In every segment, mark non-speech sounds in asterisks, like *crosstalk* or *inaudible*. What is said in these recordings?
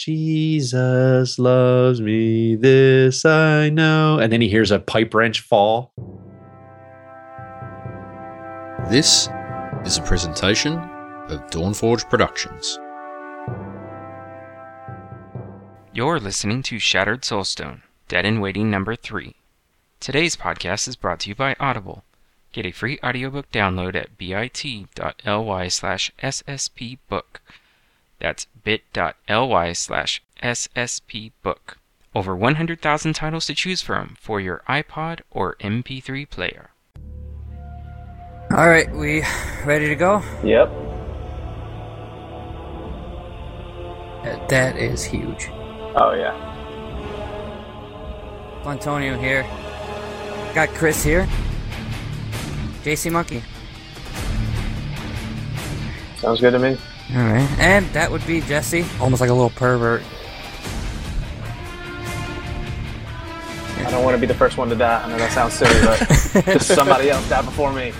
Jesus loves me, this I know. And then he hears a pipe wrench fall. This is a presentation of Dawnforge Productions. You're listening to Shattered Soulstone, Dead and Waiting number 3. Today's podcast is brought to you by Audible. Get a free audiobook download at bit.ly slash sspbook. That's bit.ly slash sspbook. Over 100,000 titles to choose from for your iPod or MP3 player. All right, we ready to go? Yep. That is huge. Oh yeah. Antonio here. Got Chris here. JC Monkey. Sounds good to me. All right, and that would be Jesse, almost like a little pervert. I don't want to be the first one to die. I know that sounds silly, but *laughs* just somebody else died before me.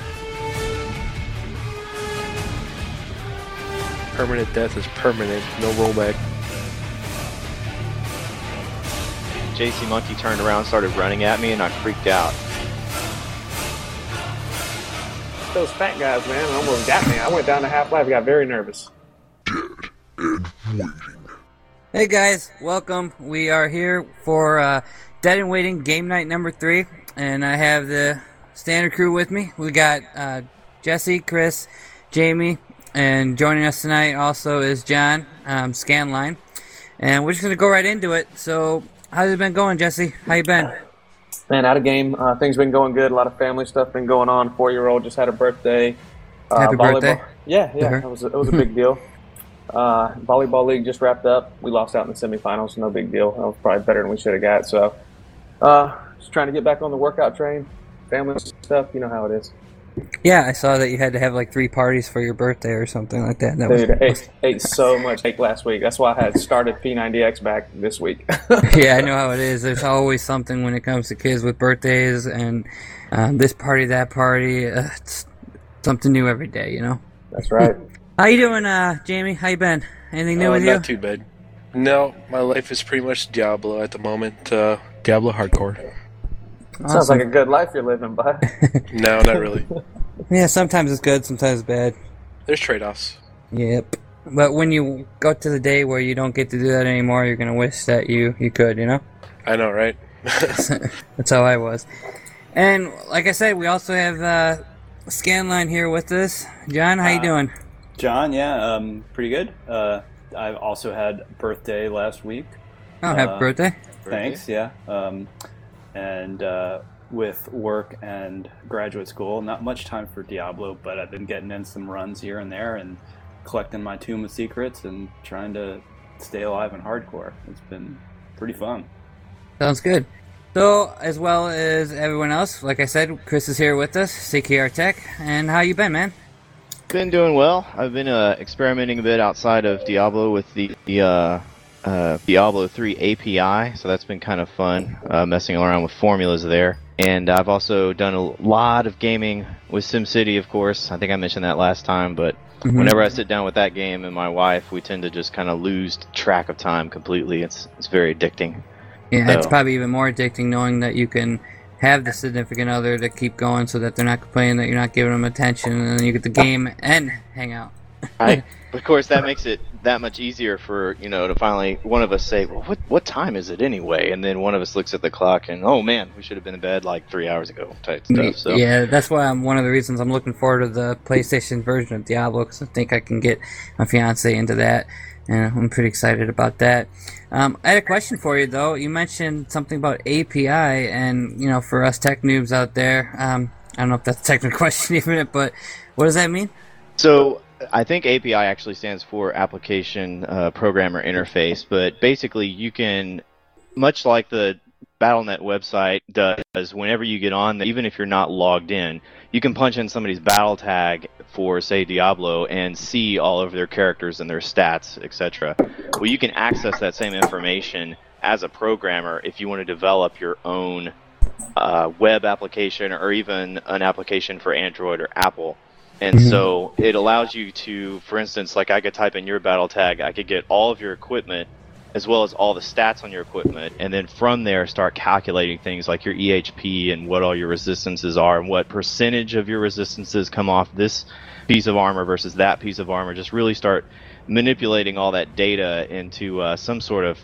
Permanent death is permanent, no rollback. JC Monkey turned around, started running at me, and I freaked out. Those fat guys, man, almost got me. I went down to half life. Got very nervous. Hey guys, welcome. We are here for uh, Dead and Waiting game night number three, and I have the standard crew with me. We got uh, Jesse, Chris, Jamie, and joining us tonight also is John um, Scanline, and we're just gonna go right into it. So, how's it been going, Jesse? How you been? Man, out of game. Uh, things been going good. A lot of family stuff been going on. Four year old just had a birthday. Uh, Happy volleyball- birthday. Yeah, yeah. It was a, it was a big deal. *laughs* Uh, volleyball league just wrapped up. We lost out in the semifinals. No big deal. That was probably better than we should have got. So, uh, just trying to get back on the workout train. Family stuff. You know how it is. Yeah, I saw that you had to have like three parties for your birthday or something like that. That was Dude, ate, *laughs* ate so much cake last week. That's why I had started P90X back this week. *laughs* yeah, I know how it is. There's always something when it comes to kids with birthdays and um, this party, that party. Uh, it's something new every day, you know. That's right. How you doing, uh, Jamie? How you been? Anything new Uh, with you? not too bad. No, my life is pretty much Diablo at the moment. Uh, Diablo hardcore. Sounds like a good life you're living, bud. *laughs* No, not really. *laughs* yeah. Sometimes it's good, sometimes it's bad. There's trade-offs. Yep. But when you go to the day where you don't get to do that anymore, you're gonna wish that you you could, you know. I know, right? *laughs* That's how I was. And like I said, we also have uh, Scanline here with us. John, how you Uh, doing? John, yeah, um, pretty good. Uh, I also had birthday last week. Oh, happy uh, birthday! Thanks, yeah. Um, and uh, with work and graduate school, not much time for Diablo, but I've been getting in some runs here and there and collecting my Tome of Secrets and trying to stay alive in hardcore. It's been pretty fun. Sounds good. So, as well as everyone else, like I said, Chris is here with us, CKR Tech. And how you been, man? Been doing well. I've been uh, experimenting a bit outside of Diablo with the, the uh, uh, Diablo 3 API, so that's been kind of fun, uh, messing around with formulas there. And I've also done a lot of gaming with SimCity, of course. I think I mentioned that last time, but Mhm. whenever I sit down with that game and my wife, we tend to just kind of lose track of time completely. It's it's very addicting. Yeah, it's probably even more addicting knowing that you can have the significant other to keep going so that they're not complaining that you're not giving them attention and then you get the game and hang out. Right. *laughs* of course, that makes it that much easier for you know to finally one of us say, "Well, what what time is it anyway?" And then one of us looks at the clock and, "Oh man, we should have been in bed like three hours ago." Type stuff. So Yeah, that's why I'm one of the reasons I'm looking forward to the PlayStation version of Diablo because I think I can get my fiance into that, and I'm pretty excited about that. Um, I had a question for you though. You mentioned something about API, and you know, for us tech noobs out there, um, I don't know if that's a technical *laughs* question even, but what does that mean? So I think API actually stands for Application uh, Programmer Interface, but basically you can, much like the BattleNet website does, whenever you get on, even if you're not logged in, you can punch in somebody's battle tag for, say, Diablo and see all of their characters and their stats, etc. Well, you can access that same information as a programmer if you want to develop your own uh, web application or even an application for Android or Apple. And Mhm. so it allows you to, for instance, like I could type in your battle tag, I could get all of your equipment as well as all the stats on your equipment, and then from there start calculating things like your EHP and what all your resistances are and what percentage of your resistances come off this piece of armor versus that piece of armor. Just really start manipulating all that data into uh, some sort of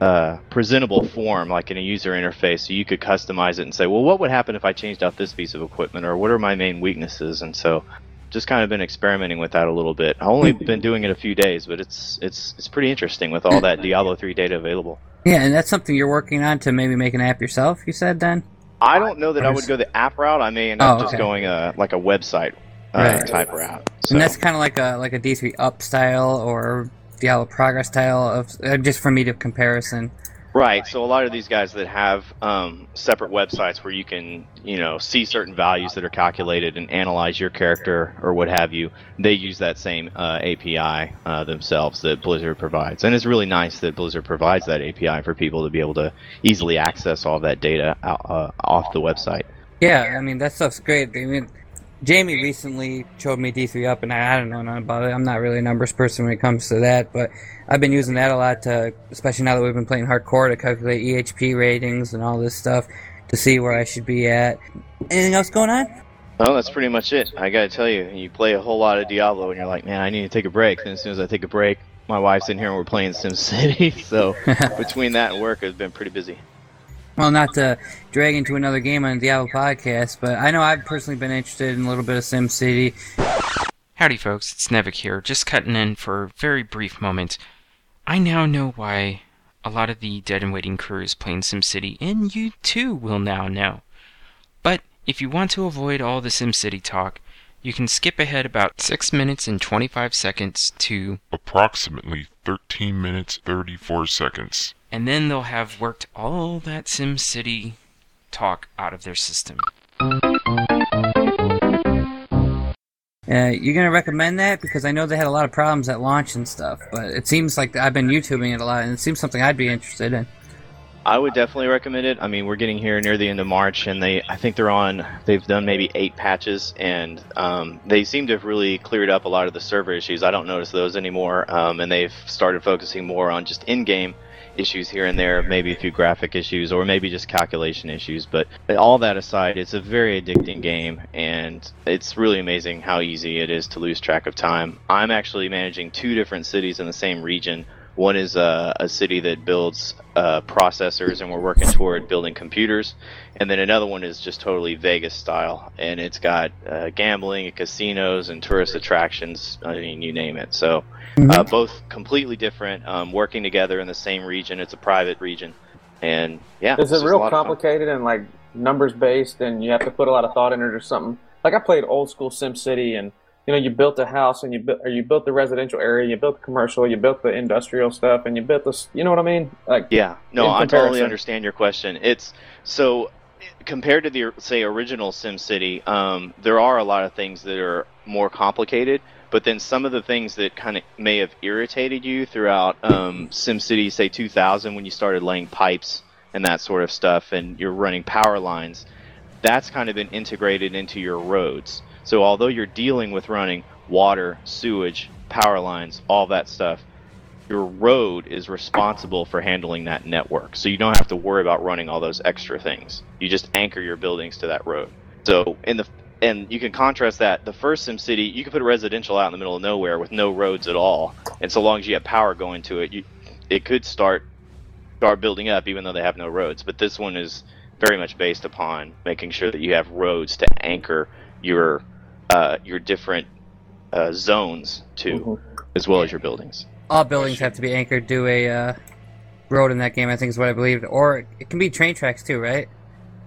uh, presentable form, like in a user interface, so you could customize it and say, well, what would happen if I changed out this piece of equipment, or what are my main weaknesses? And so, just kind of been experimenting with that a little bit. I've only been doing it a few days, but it's it's it's pretty interesting with all that *laughs* Diablo 3 data available. Yeah, and that's something you're working on to maybe make an app yourself. You said then. I don't know that I would go the app route. I may end up Oh, just going a like a website uh, Right. type route. So. And that's kind of like a like a D3 up style or Diablo progress style of uh, just for me to comparison. Right. So a lot of these guys that have um, separate websites where you can, you know, see certain values that are calculated and analyze your character or what have you, they use that same uh, API uh, themselves that Blizzard provides, and it's really nice that Blizzard provides that API for people to be able to easily access all that data out, uh, off the website. Yeah, I mean that stuff's great. I mean, Jamie recently showed me D3 up, and I, I don't know nothing about it. I'm not really a numbers person when it comes to that, but I've been using that a lot to, especially now that we've been playing hardcore, to calculate EHP ratings and all this stuff to see where I should be at. Anything else going on? Well, that's pretty much it. I gotta tell you, you play a whole lot of Diablo, and you're like, man, I need to take a break. And as soon as I take a break, my wife's in here and we're playing SimCity. *laughs* so *laughs* between that and work, it's been pretty busy. Well, not to drag into another game on the Diablo podcast, but I know I've personally been interested in a little bit of SimCity. Howdy, folks. It's Nevik here, just cutting in for a very brief moment. I now know why a lot of the Dead and Waiting crew is playing SimCity, and you too will now know. But if you want to avoid all the SimCity talk, you can skip ahead about 6 minutes and 25 seconds to, approximately 13 minutes 34 seconds. and then they'll have worked all that SimCity talk out of their system. Uh, you're gonna recommend that because I know they had a lot of problems at launch and stuff, but it seems like I've been YouTubing it a lot, and it seems something I'd be interested in. I would definitely recommend it. I mean, we're getting here near the end of March, and they, I think they're on. They've done maybe eight patches, and um, they seem to have really cleared up a lot of the server issues. I don't notice those anymore, um, and they've started focusing more on just in-game issues here and there, maybe a few graphic issues, or maybe just calculation issues. But all that aside, it's a very addicting game, and it's really amazing how easy it is to lose track of time. I'm actually managing two different cities in the same region. One is a, a city that builds uh, processors, and we're working toward building computers. And then another one is just totally Vegas style, and it's got uh, gambling, and casinos, and tourist attractions. I mean, you name it. So, uh, both completely different, um, working together in the same region. It's a private region, and yeah, Is it's it a real lot of fun. complicated and like numbers based, and you have to put a lot of thought in it or something? Like I played old school Sim City, and you know you built a house, and you built or you built the residential area, you built the commercial, you built the industrial stuff, and you built this. You know what I mean? Like Yeah, no, I totally understand your question. It's so compared to the say original SimCity, um, there are a lot of things that are more complicated. But then some of the things that kind of may have irritated you throughout um, SimCity, say 2000, when you started laying pipes and that sort of stuff, and you're running power lines, that's kind of been integrated into your roads. So although you're dealing with running water, sewage, power lines, all that stuff, your road is responsible for handling that network. So you don't have to worry about running all those extra things. You just anchor your buildings to that road. So in the and you can contrast that the first SimCity, you can put a residential out in the middle of nowhere with no roads at all, and so long as you have power going to it, you it could start start building up even though they have no roads. But this one is very much based upon making sure that you have roads to anchor your uh, your different uh, zones to, Mhm. as well as your buildings. All buildings have to be anchored to a uh, road in that game. I think is what I believe, or it can be train tracks too, right?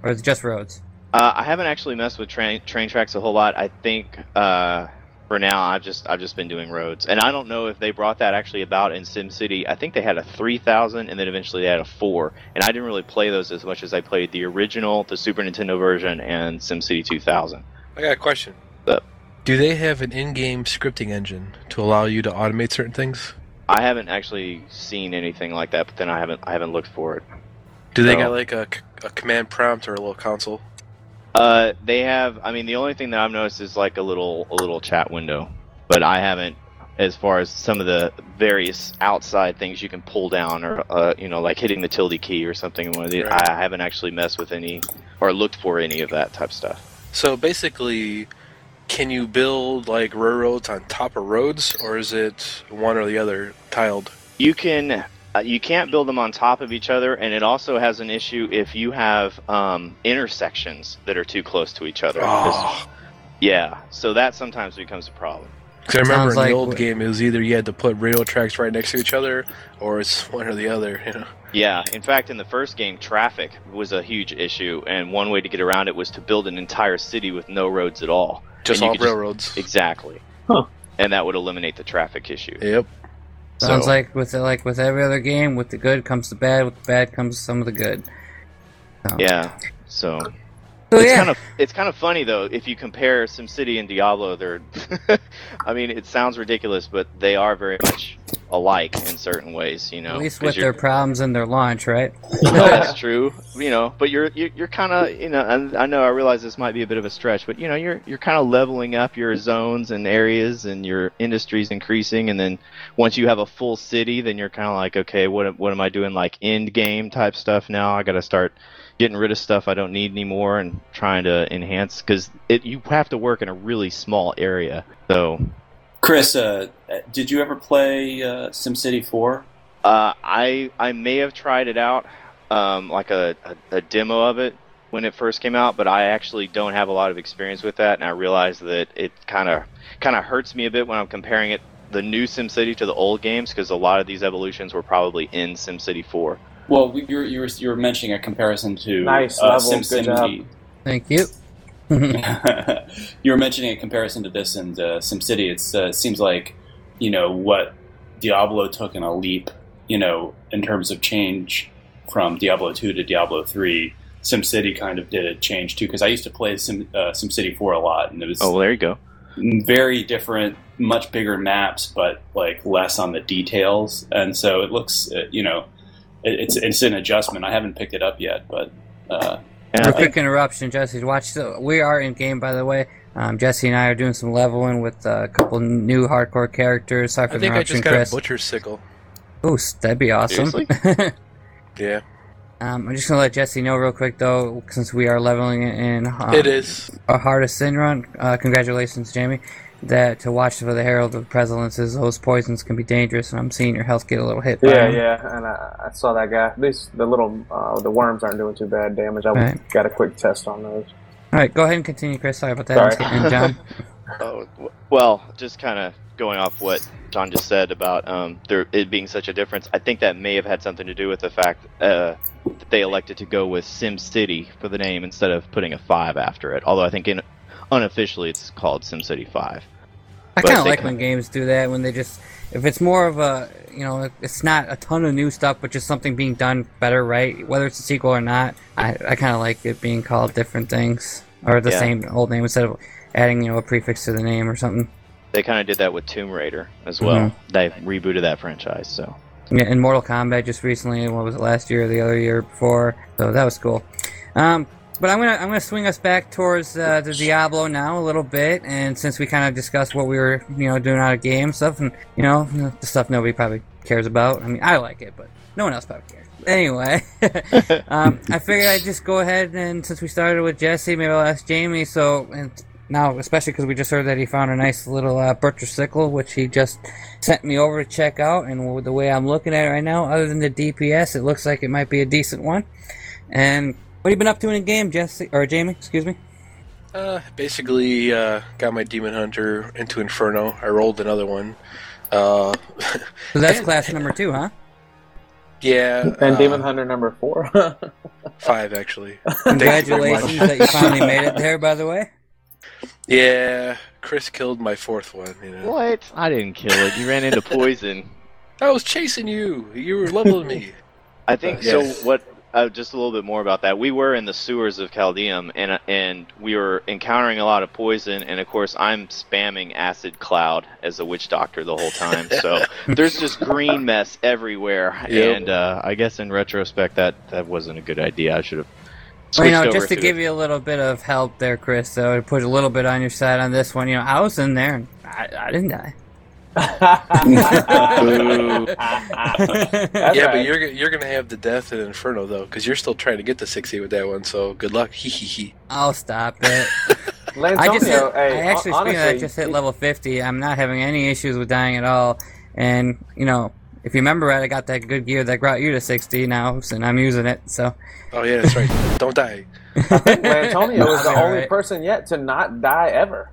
Or it's just roads. Uh, I haven't actually messed with train train tracks a whole lot. I think uh, for now I've just I've just been doing roads, and I don't know if they brought that actually about in SimCity. I think they had a three thousand, and then eventually they had a four. And I didn't really play those as much as I played the original, the Super Nintendo version, and SimCity 2000. I got a question. Uh, Do they have an in-game scripting engine to allow you to automate certain things? I haven't actually seen anything like that, but then I haven't I haven't looked for it. Do they No. got like a, a command prompt or a little console? Uh, they have. I mean, the only thing that I've noticed is like a little a little chat window, but I haven't as far as some of the various outside things you can pull down, or uh, you know, like hitting the tilde key or something. One of the, Right. I haven't actually messed with any or looked for any of that type stuff. So basically, can you build like railroads on top of roads, or is it one or the other tiled? You can. Uh, you can't build them on top of each other, and it also has an issue if you have um, intersections that are too close to each other. Oh, Yeah, so that sometimes becomes a problem. Because I remember Sounds in the like old what- game, it was either you had to put rail tracks right next to each other, or it's *laughs* one or the other. You know. Yeah, in fact, in the first game, traffic was a huge issue, and one way to get around it was to build an entire city with no roads at all. Just And you all could just- railroads. Exactly. Huh. And that would eliminate the traffic issue. Yep. Sounds So- like with like with every other game, with the good comes the bad, with the bad comes some of the good. So, Yeah. So So it's yeah, kind of it's kind of funny though if you compare SimCity and Diablo. They're, *laughs* I mean, it sounds ridiculous, but they are very much alike in certain ways. You know, at least with their problems and their launch, right? *laughs* That's true. You know, but you're you're, you're kind of you know, and I know I realize this might be a bit of a stretch, but you know, you're you're kind of leveling up your zones and areas, and your industry's increasing, and then once you have a full city, then you're kind of like, okay, what am- what am I doing like end game type stuff now? I got to start getting rid of stuff I don't need anymore and trying to enhance because it you have to work in a really small area. So Chris, uh, did you ever play uh, SimCity 4? Uh, I I may have tried it out, um, like a, a, a demo of it when it first came out, but I actually don't have a lot of experience with that, and I realize that it kind of kind of hurts me a bit when I'm comparing it the new SimCity to the old games because a lot of these evolutions were probably in SimCity 4. Well, you were, you were, you were mentioning a comparison to Nice uh, level, good SimCity. Thank you. *laughs* you were mentioning a comparison to this and uh, SimCity. Uh, it seems like, you know, what Diablo took in a leap, you know, in terms of change from Diablo 2 to Diablo 3. SimCity kind of did a change too, because I used to play Sim, uh, SimCity 4 a lot, and it was Oh, well, there you go. very different, much bigger maps, but like less on the details. And so it looks, uh, you know, it's it's an adjustment. I haven't picked it up yet, but uh, Yeah, Real quick interruption, Jesse. Watch. The, we are in game, by the way. Um, Jesse and I are doing some leveling with uh, a couple new hardcore characters. Sorry for I the think I interruption, just got Chris. a butcher sickle. Ooh, that'd be awesome. *laughs* Yeah, um, I'm just gonna let Jesse know real quick though, since we are leveling in. Um, it is. a hardest sin run. Uh, congratulations, Jamie. That to watch for the Herald of Pestilences, those poisons can be dangerous, and I'm seeing your health get a little hit. by Yeah, them. yeah, and I, I saw that guy. These the little uh, the worms aren't doing too bad damage. I Right. got a quick test on those. All right, go ahead and continue, Chris. Sorry about that. Sorry. And John. *laughs* Oh, well, just kind of going off what John just said about um, there it being such a difference, I think that may have had something to do with the fact uh, that they elected to go with Sim City for the name instead of putting a five after it. Although I think in, unofficially it's called SimCity Five. I But kind of like kinda- when games do that when they just if it's more of a you know it's not a ton of new stuff but just something being done better right whether it's a sequel or not I, I kind of like it being called different things or the Yeah. same old name instead of adding you know a prefix to the name or something They kind of did that with Tomb Raider as well. They rebooted that franchise, so yeah, in Mortal Kombat just recently what was it last year or the other year before so that was cool um, but I'm gonna I'm gonna swing us back towards uh, the Diablo now a little bit, and since we kind of discussed what we were you know doing out of game stuff, and you know the stuff nobody probably cares about. I mean, I like it, but no one else probably cares. Anyway, *laughs* um, I figured I'd just go ahead and since we started with Jesse, maybe I'll ask Jamie. So and now, especially because we just heard that he found a nice little uh, Butcher sickle, which he just sent me over to check out, and the way I'm looking at it right now, other than the DPS, it looks like it might be a decent one. And what have you been up to in the game, Jesse or Jamie? Excuse me. Uh, basically, uh, got my demon hunter into Inferno. I rolled another one. Uh, *laughs* So that's class number two, huh? yeah, And uh, Demon Hunter number four. *laughs* five actually. Congratulations that you finally made it *laughs* there. By the way, Yeah, Chris killed my fourth one. You know, what? I didn't kill it. You ran into poison. I was chasing you. You were leveling me. I think Uh, yes. so. What? Uh, just a little bit more about that. We were in the sewers of Caldeum, and and we were encountering a lot of poison. And of course, I'm spamming acid cloud as a witch doctor the whole time. So *laughs* there's just green mess everywhere. Yep. And uh, I guess in retrospect, that that wasn't a good idea. I should have. well, you know, just over to give you a little bit of help there, Chris. So to put a little bit on your side on this one, you know, I was in there and I, I didn't die. Boo. That's yeah, right. but you're you're gonna have the death in Inferno though, because you're still trying to get to sixty with that one. So good luck. Hee hee hee. I'll stop it. *laughs* Lantonio, I just hit, hey, I actually hon- speaking of that, just hit level 50. I'm not having any issues with dying at all. And, you know, if you remember right, I got that good gear that brought you to 60 now, and I'm using it. So, Oh yeah, that's right. *laughs* Don't die. Lantonio is *laughs* the only right. person yet to not die ever.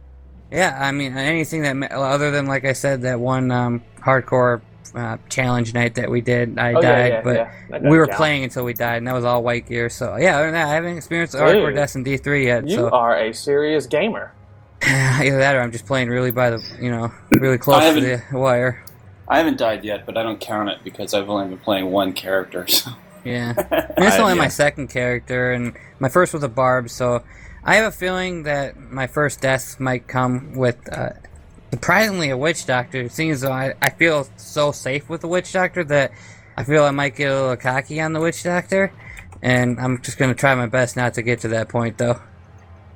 Yeah, I mean, anything that, other than, like I said, that one um, hardcore uh, challenge night that we did, I Oh, died, yeah, but yeah. That we were doesn't count. playing until we died, and that was all white gear. So, yeah, other than that, I haven't experienced hardcore Dude, deaths in D3 yet. You so, are a serious gamer. *laughs* either that or I'm just playing really by the, you know, really close I to the haven't- wire. I haven't died yet, but I don't count it because I've only been playing one character. So. Yeah. And it's *laughs* I- only yeah. my second character, and my first was a barb, so I have a feeling that my first death might come with uh, surprisingly a witch doctor. Seeing as though I, I feel so safe with the witch doctor that I feel I might get a little cocky on the witch doctor, and I'm just gonna try my best not to get to that point, though.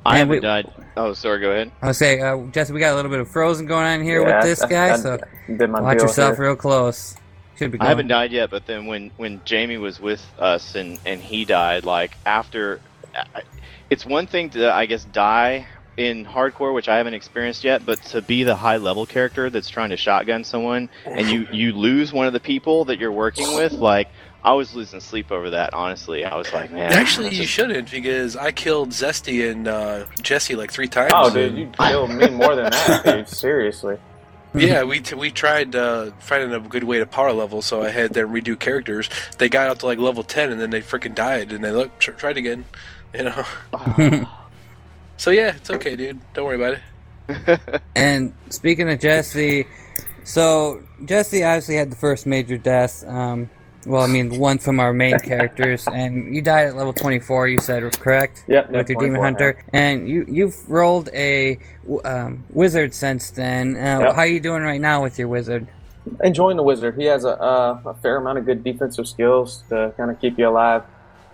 I And haven't we- died. Oh, sorry. Go ahead. I'll say, uh, Jesse, we got a little bit of frozen going on here Yeah, with this I- guy, I- so Did my watch yourself here. real close. Should be. I haven't died yet, but then when when Jamie was with us and and he died, like after, I- it's one thing to I guess die in hardcore, which I haven't experienced yet, but to be the high level character that's trying to shotgun someone and you you lose one of the people that you're working with, like I was losing sleep over that. Honestly, I was like, man, Actually, this you is- shouldn't because I killed Zesty and uh, Jesse like three times. Oh, dude, you killed me more than that, dude. *laughs* Seriously. yeah, we t- we tried uh, finding a good way to power level, so I had them redo characters. They got up to like level ten, and then they freaking died, and they look tr- tried again, *laughs* you know. *sighs* so yeah, it's okay, dude. Don't worry about it. *laughs* And speaking of Jesse, so Jesse obviously had the first major death. Um, well, I mean, one from our main characters, and you died at level 24. You said correct? Yep, With your demon hunter, and you you've rolled a um, wizard since then. Uh, Yep. How are you doing right now with your wizard? enjoying the wizard. He has a, uh, a fair amount of good defensive skills to kind of keep you alive.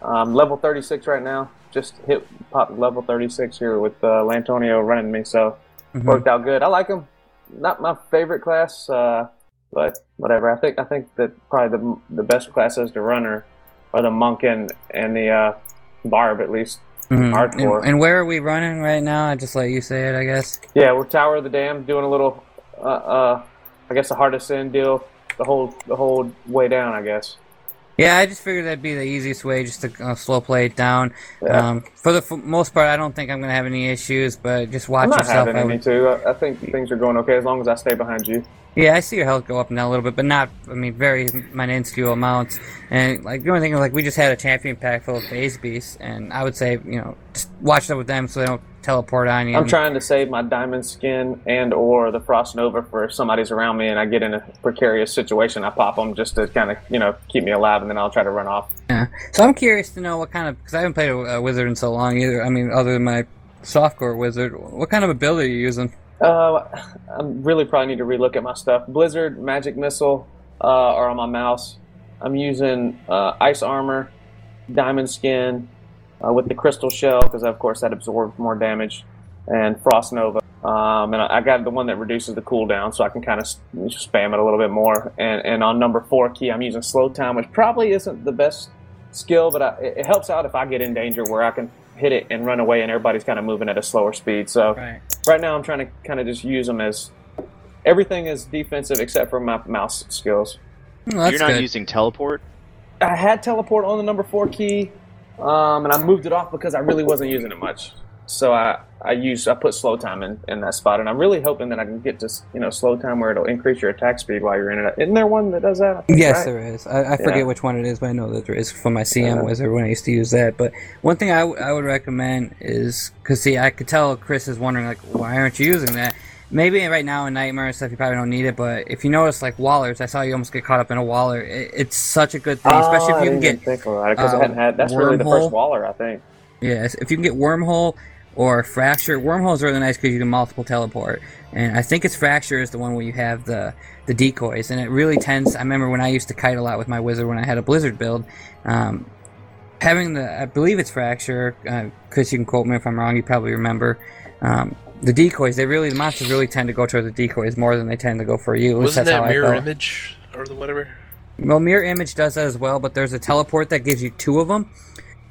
Um, level 36 right now. Just hit pop level 36 here with uh, Lantonio running me, so Mhm. worked out good. I like him. Not my favorite class, uh, but whatever. I think I think that probably the the best classes to the runner are the monk and and the uh, barb at least. Mhm. Hardcore. And, and where are we running right now? I just let you say it, I guess. Yeah, we're Tower of the Damned doing a little, uh, uh, I guess the hardest sin deal the whole the whole way down. I guess. Yeah, I just figured that'd be the easiest way, just to uh, slow play it down. Yeah. Um, for the f- most part, I don't think I'm gonna have any issues, but just watch I'm not yourself. having I any too. I, I think things are going okay as long as I stay behind you. Yeah, I see your health go up now a little bit, but not, I mean, very minuscule amounts. And, like, the only thing is, like, we just had a champion pack full of phase beasts, and I would say, you know, just watch out with them so they don't teleport on you. I'm trying to save my diamond skin and or the frost nova for if somebody's around me and I get in a precarious situation. I pop them just to kind of you know keep me alive, and then I'll try to run off. Yeah. So I'm curious to know what kind of, because I haven't played a, a wizard in so long either. I mean, other than my softcore wizard, what kind of ability are you using? Uh, I really probably need to relook at my stuff. Blizzard, magic missile, uh, are on my mouse. I'm using uh, ice armor, diamond skin, uh, with the crystal shell because of course that absorbs more damage, and frost nova. Um, and I, I got the one that reduces the cooldown, so I can kind of spam it a little bit more. And and on number four key, I'm using slow time, which probably isn't the best skill, but I, it it helps out if I get in danger where I can hit it and run away, and everybody's kind of moving at a slower speed. So Right. right now I'm trying to kind of just use them as everything is defensive except for my mouse skills. Well, You're not good. using teleport. I had teleport on the number four key, um, and I moved it off because I really wasn't using it much. So I I use I put slow time in, in that spot, and I'm really hoping that I can get to you know slow time where it'll increase your attack speed while you're in it. Isn't there one that does that? Think, Yes, right? there is. I, I forget Yeah. which one it is, but I know that there is for my CM Yeah. wizard when I used to use that. But one thing I, w- I would recommend is because see, I could tell Chris is wondering like, why aren't you using that? Maybe right now in Nightmare and stuff, you probably don't need it. But if you notice, like Wallers, I saw you almost get caught up in a Waller. It, it's such a good thing, especially Oh, if you I can get think about it because uh, I hadn't had. That's really the first. Waller, I think. Yes, if you can get wormhole or fracture, wormhole is really nice because you can multiple teleport, and I think it's fracture is the one where you have the the decoys, and it really tends. I remember when I used to kite a lot with my wizard when I had a blizzard build. Um, having the, I believe it's fracture. Uh, Chris, you can quote me if I'm wrong. You probably remember. Um, the decoys. They really the monsters really tend to go toward the decoys more than they tend to go for you. Wasn't that's that I mirror felt. image or the whatever? Well, mirror image does that as well, but there's a teleport that gives you two of them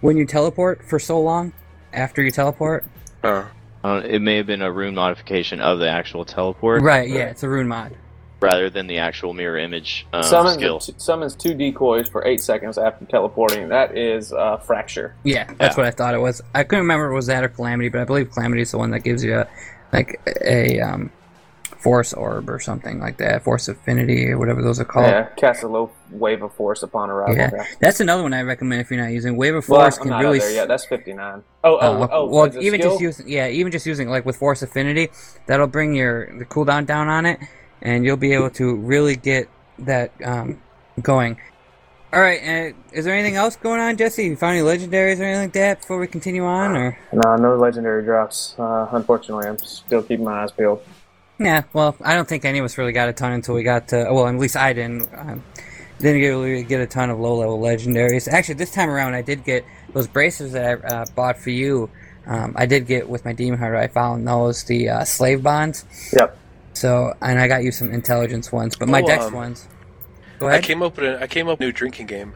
when you teleport for so long after you teleport. Oh. Uh, it may have been a rune modification of the actual teleport, Right? Yeah, it's a rune mod. Rather than the actual mirror image um, summons, skill. t- summons two decoys for eight seconds after teleporting. That is uh, fracture. Yeah, that's Yeah. what I thought it was. I couldn't remember if it was that or calamity, but I believe calamity is the one that gives you a like a um, force orb or something like that, force affinity or whatever those are called. Yeah, cast a low wave of force upon arrival. Yeah. Yeah. That's another one I recommend if you're not using Wave of Well, Force. I'm can not really out there s- yet. That's 59. Oh, oh, Oh, oh. well, even skill? just using yeah, even just using like with Force Affinity, that'll bring your the cooldown down on it, and you'll be able to really get that um, going. All right, uh, is there anything else going on, Jesse? You found any legendaries or anything like that before we continue on, or? No, no legendary drops. Uh, unfortunately, I'm still keeping my eyes peeled. Yeah, well, I don't think any of us really got a ton until we got to. Well, at least I didn't. Um, didn't get, really get a ton of low level legendaries. Actually, this time around, I did get those braces that I uh, bought for you. Um, I did get with my demon hunter. I found those the uh, slave bonds. Yep. So, and I got you some intelligence ones, but my Oh, dex um, ones. Go ahead. I ahead. came up with a, I came up with a new drinking game.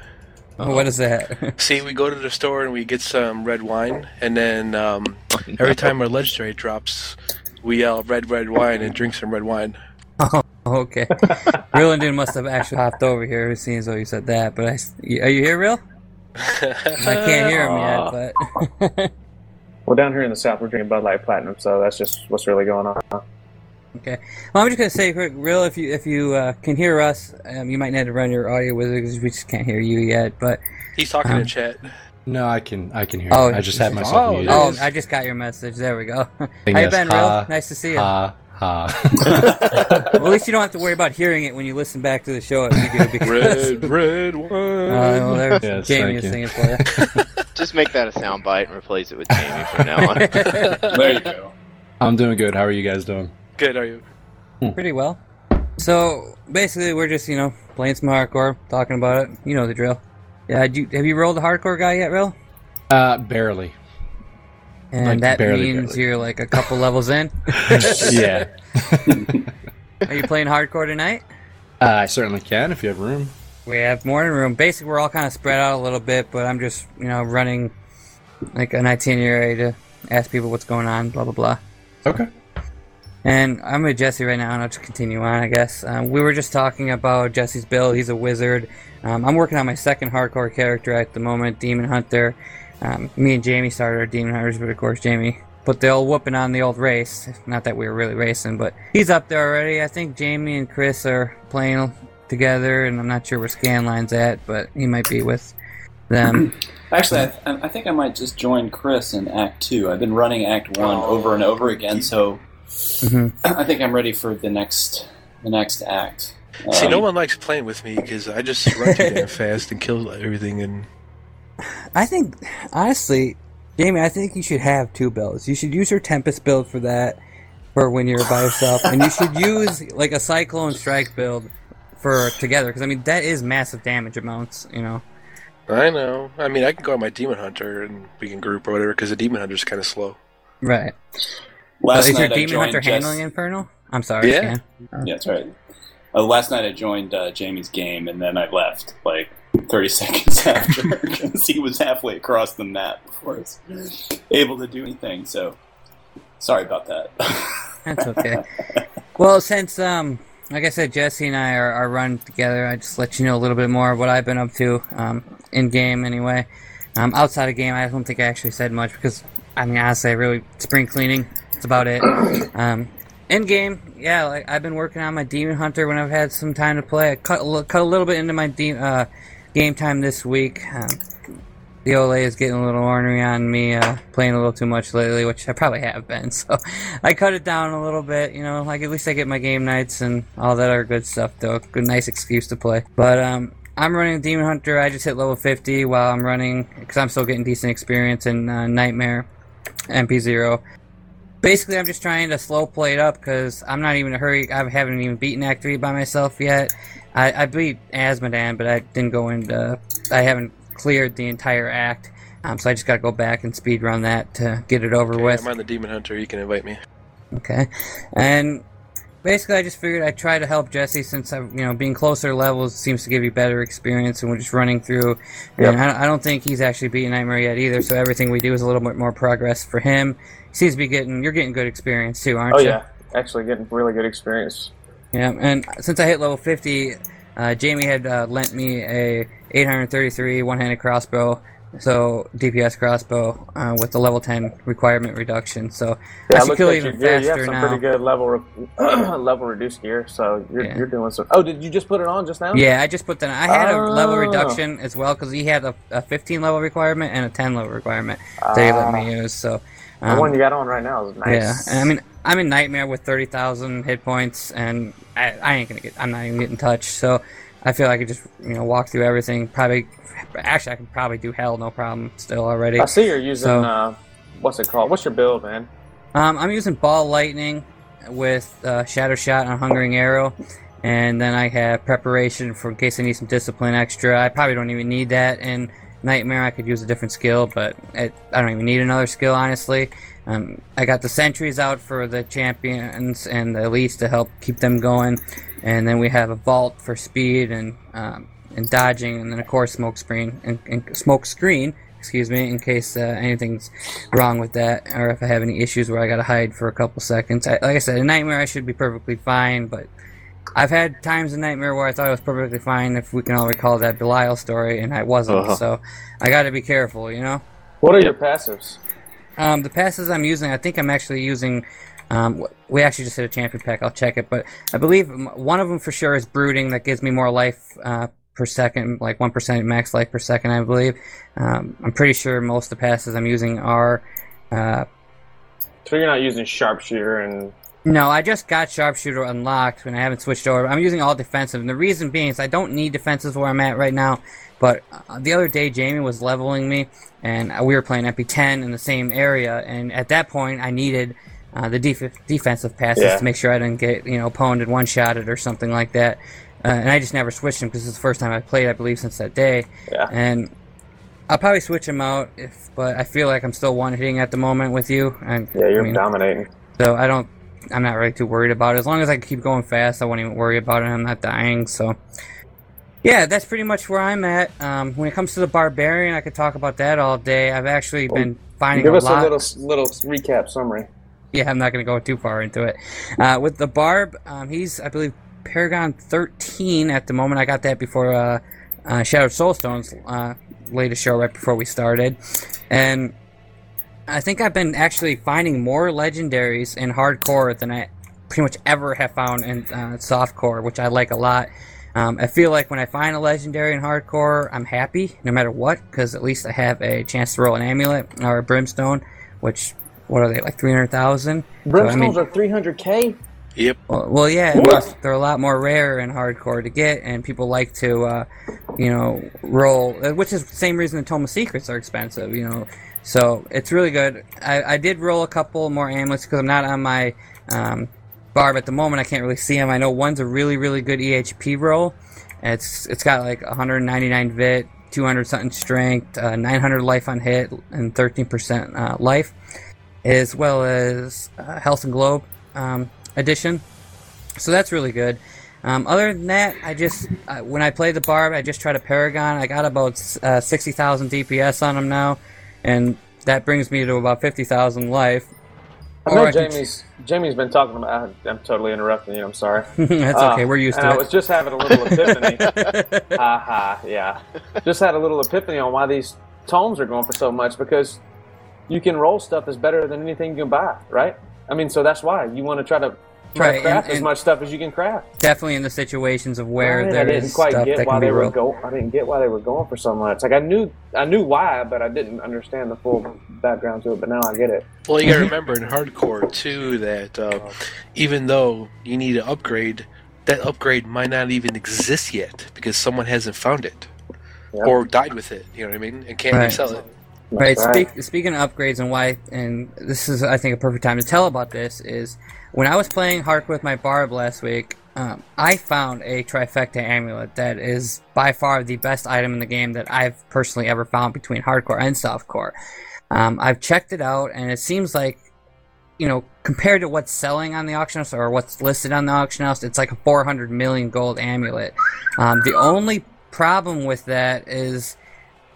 Oh, what is that? *laughs* See, we go to the store and we get some red wine, and then um, every time our legendary drops, we yell "red, red wine" and drink some red wine. oh, okay. *laughs* Real Indian must have actually hopped over here, seeing as though you said that. But I, s- are you here, Real? I can't hear him yet, *laughs* but. Well, down here in the south, we're drinking Bud Light Platinum, so that's just what's really going on. Okay. Well, I'm just gonna say, quick, real, if you if you uh, can hear us, um, you might need to run your audio with it because we just can't hear you yet. But He's talking Um, in chat. No, I can I can hear. Oh, you. I just had oh, myself oh, muted. oh. I just got your message. There we go. *laughs* How Thing you been, ha, real? Nice to see you. Ha ha. *laughs* well, at least you don't have to worry about hearing it when you listen back to the show. If you do, because Red, *laughs* red wine. uh, well, there's Yes, Jamie thank you. singing for you. Just make that a soundbite and replace it with Jamie from now on. There you go. I'm doing good. How are you guys doing? Good, are you? Pretty well. So basically, we're just you know playing some hardcore, talking about it. You know the drill. Yeah, had you, have you rolled a hardcore guy yet, real? Uh, barely. And Like, that barely, means barely. you're like a couple levels in. *laughs* yeah. Are you playing hardcore tonight? Uh, I certainly can if you have room. We have more morning room. Basically, we're all kind of spread out a little bit, but I'm just, you know, running like an itinerary to ask people what's going on, blah, blah, blah. Okay. And I'm with Jesse right now, and I'll just continue on, I guess. Um, we were just talking about Jesse's build. He's a wizard. Um, I'm working on my second hardcore character at the moment, Demon Hunter. Um, me and Jamie started our Demon Hunters, but of course, Jamie put the old whooping on the old race. Not that we were really racing, but he's up there already. I think Jamie and Chris are playing together, and I'm not sure where Scanline's at, but he might be with them. *clears throat* Actually, I, th- I think I might just join Chris in Act Two. I've been running Act One Oh. over and over again, so hmm *clears throat* I think I'm ready for the next the next act. See, Um, no one likes playing with me because I just run too damn *laughs* fast and kill everything. And I think, honestly, Jamie, I think you should have two builds. You should use your Tempest build for that, for when you're by yourself, and you should use like a Cyclone Strike build for together. Because I mean, that is massive damage amounts. You know. I know. I mean, I can go on my demon hunter and we can group or whatever because the demon hunter's kind of slow. Right. Last is your night I Demon joined Hunter Jess- handling Infernal? I'm sorry. Yeah. Scan. Yeah, that's right. Uh, last night I joined uh, Jamie's game, and then I left like 30 *laughs* seconds after *laughs* because he was halfway across the map before I was able to do anything. So sorry about that. *laughs* That's okay. well, since um, like I said, Jesse and I are, are running together. I just let you know a little bit more of what I've been up to um, in game, anyway. Um, outside of game, I don't think I actually said much because I mean, honestly, I really spring cleaning. That's about it. Um, in game, yeah, like I've been working on my Demon Hunter when I've had some time to play. I cut a cut a little bit into my de- uh, game time this week. Um, the Olay is getting a little ornery on me, uh, playing a little too much lately, which I probably have been. *laughs* So I cut it down a little bit, you know, like at least I get my game nights and all that are good stuff, though. Good, nice excuse to play. But, um, I'm running Demon Hunter. I just hit level 50 while I'm running, because I'm still getting decent experience in uh, Nightmare MP0. Basically, I'm just trying to slow play it up because I'm not even in a hurry. I haven't even beaten Act 3 by myself yet. I, I beat Azmodan, but I didn't go into. I haven't cleared the entire act. Um, so I just got to go back and speed run that to get it over Okay, with. I'm on the demon hunter. You can invite me. Okay, and basically, I just figured I'd try to help Jesse since I, you know, being closer levels seems to give you better experience, and we're just running through. And I, I don't think he's actually beaten Nightmare yet either. So everything we do is a little bit more progress for him. He seems to be getting. You're getting good experience too, aren't Oh you? Oh yeah, actually getting really good experience. Yeah, and since I hit level 50, uh, Jamie had uh, lent me a 833 one-handed crossbow, so DPS crossbow uh, with the level 10 requirement reduction. So Yeah, I should kill even gear. You have some now. pretty good level re- *clears throat* level reduced gear, so you're, Yeah. you're doing some. Oh, did you just put it on just now? Yeah, I just put that. I had a level Oh. reduction as well because he had a, a 15 level requirement and a 10 level requirement that he let me use. So the um, one you got on right now is nice. Yeah, and I mean, I'm in Nightmare with thirty thousand hit points, and I, I ain't gonna get. I'm not even getting touched. So I feel like I could just you know walk through everything. Probably, actually, I can probably do hell no problem still already. I see you're using So- uh, what's it called? What's your build, man? Um, I'm using Ball Lightning with uh, Shadow Shot and Hungering Arrow, and then I have preparation for in case I need some discipline extra. I probably don't even need that in Nightmare. I could use a different skill, but it, I don't even need another skill, honestly. Um, I got the sentries out for the champions and the elites to help keep them going, and then we have a vault for speed and um, and dodging, and then of course smoke screen and, and smoke screen. Excuse me, in case uh, anything's wrong with that, or if I have any issues where I gotta hide for a couple seconds. I, like I said, in Nightmare I should be perfectly fine, but I've had times in Nightmare where I thought I was perfectly fine, if we can all recall that Belial story, and I wasn't. Uh-huh. So I gotta be careful, you know. What are your passives? Um, the passes I'm using, I think I'm actually using. Um, we actually just hit a champion pack. I'll check it, but I believe one of them for sure is brooding. That gives me more life uh, per second, like one percent max life per second. I believe. Um, I'm pretty sure most of the passes I'm using are. Uh, So you're not using sharpshooter and no, I just got sharpshooter unlocked when I haven't switched over. I'm using all defensive, and the reason being is I don't need defensive where I'm at right now. But uh, the other day, Jamie was leveling me, and uh, we were playing MP10 in the same area. And at that point, I needed uh, the def- defensive passes Yeah. to make sure I didn't get you know pwned and one shotted or something like that. Uh, and I just never switched them because it's the first time I played, I believe, since that day. Yeah. And I'll probably switch them out, if but I feel like I'm still one hitting at the moment with you. And yeah, you're I mean, dominating. so I don't. I'm not really too worried about it. As long as I keep going fast, I won't even worry about it. I'm not dying. So, yeah, that's pretty much where I'm at. Um, when it comes to the barbarian, I could talk about that all day. I've actually been finding Give a us lot. a little little recap summary. Yeah, I'm not going to go too far into it. Uh, with the Barb, um, he's, I believe, Paragon 13 at the moment. I got that before uh, uh, Shattered Soulstone's uh, latest show right before we started. And I think I've been actually finding more legendaries in hardcore than I pretty much ever have found in uh, softcore, which I like a lot. Um, I feel like when I find a legendary in hardcore, I'm happy no matter what, because at least I have a chance to roll an amulet or a brimstone, which what are they like three hundred thousand? Brimstones are 300k. Yep. Well, well yeah, plus they're a lot more rare in hardcore to get, and people like to, uh, you know, roll. uh, Which is the same reason the Tome of Secrets are expensive, you know. So it's really good. I, I did roll a couple more amulets because I'm not on my um, barb at the moment. I can't really see them. I know one's a really really good EHP roll. It's it's got like 199 vit, 200 something strength, uh, 900 life on hit, and 13% uh, life, as well as uh, health and globe um, edition. So that's really good. Um, other than that, I just uh, when I play the barb, I just try to paragon. I got about uh, sixty thousand DPS on them now, and that brings me to about fifty thousand life. I know I can- Jamie's Jamie's been talking about. I'm totally interrupting you. I'm sorry. *laughs* That's Uh, okay. We're used and to I it. was just having a little *laughs* epiphany. Haha, yeah. Just had a little epiphany on why these tomes are going for so much because you can roll stuff that's better than anything you can buy, right? I mean, so that's why you want to try to Right, to craft and- as much stuff as you can craft. Definitely in the situations of where Right, there I didn't is quite stuff get that why can be they were go. I didn't get why they were going for so much. Like I knew, I knew why, but I didn't understand the full background to it. But now I get it. Well, you got to remember in hardcore too that uh, even though you need an upgrade, that upgrade might not even exist yet because someone hasn't found it Yeah. or died with it. You know what I mean? And can't Right. resell it. Right. That's Speak, speaking of upgrades and why, and this is I think a perfect time to tell about this is when I was playing Hark with my Barb last week. Um, I found a trifecta amulet that is by far the best item in the game that I've personally ever found between hardcore and softcore. Um, I've checked it out, and it seems like you know, compared to what's selling on the auction house or what's listed on the auction house, it's like a 400 million gold amulet. Um, the only problem with that is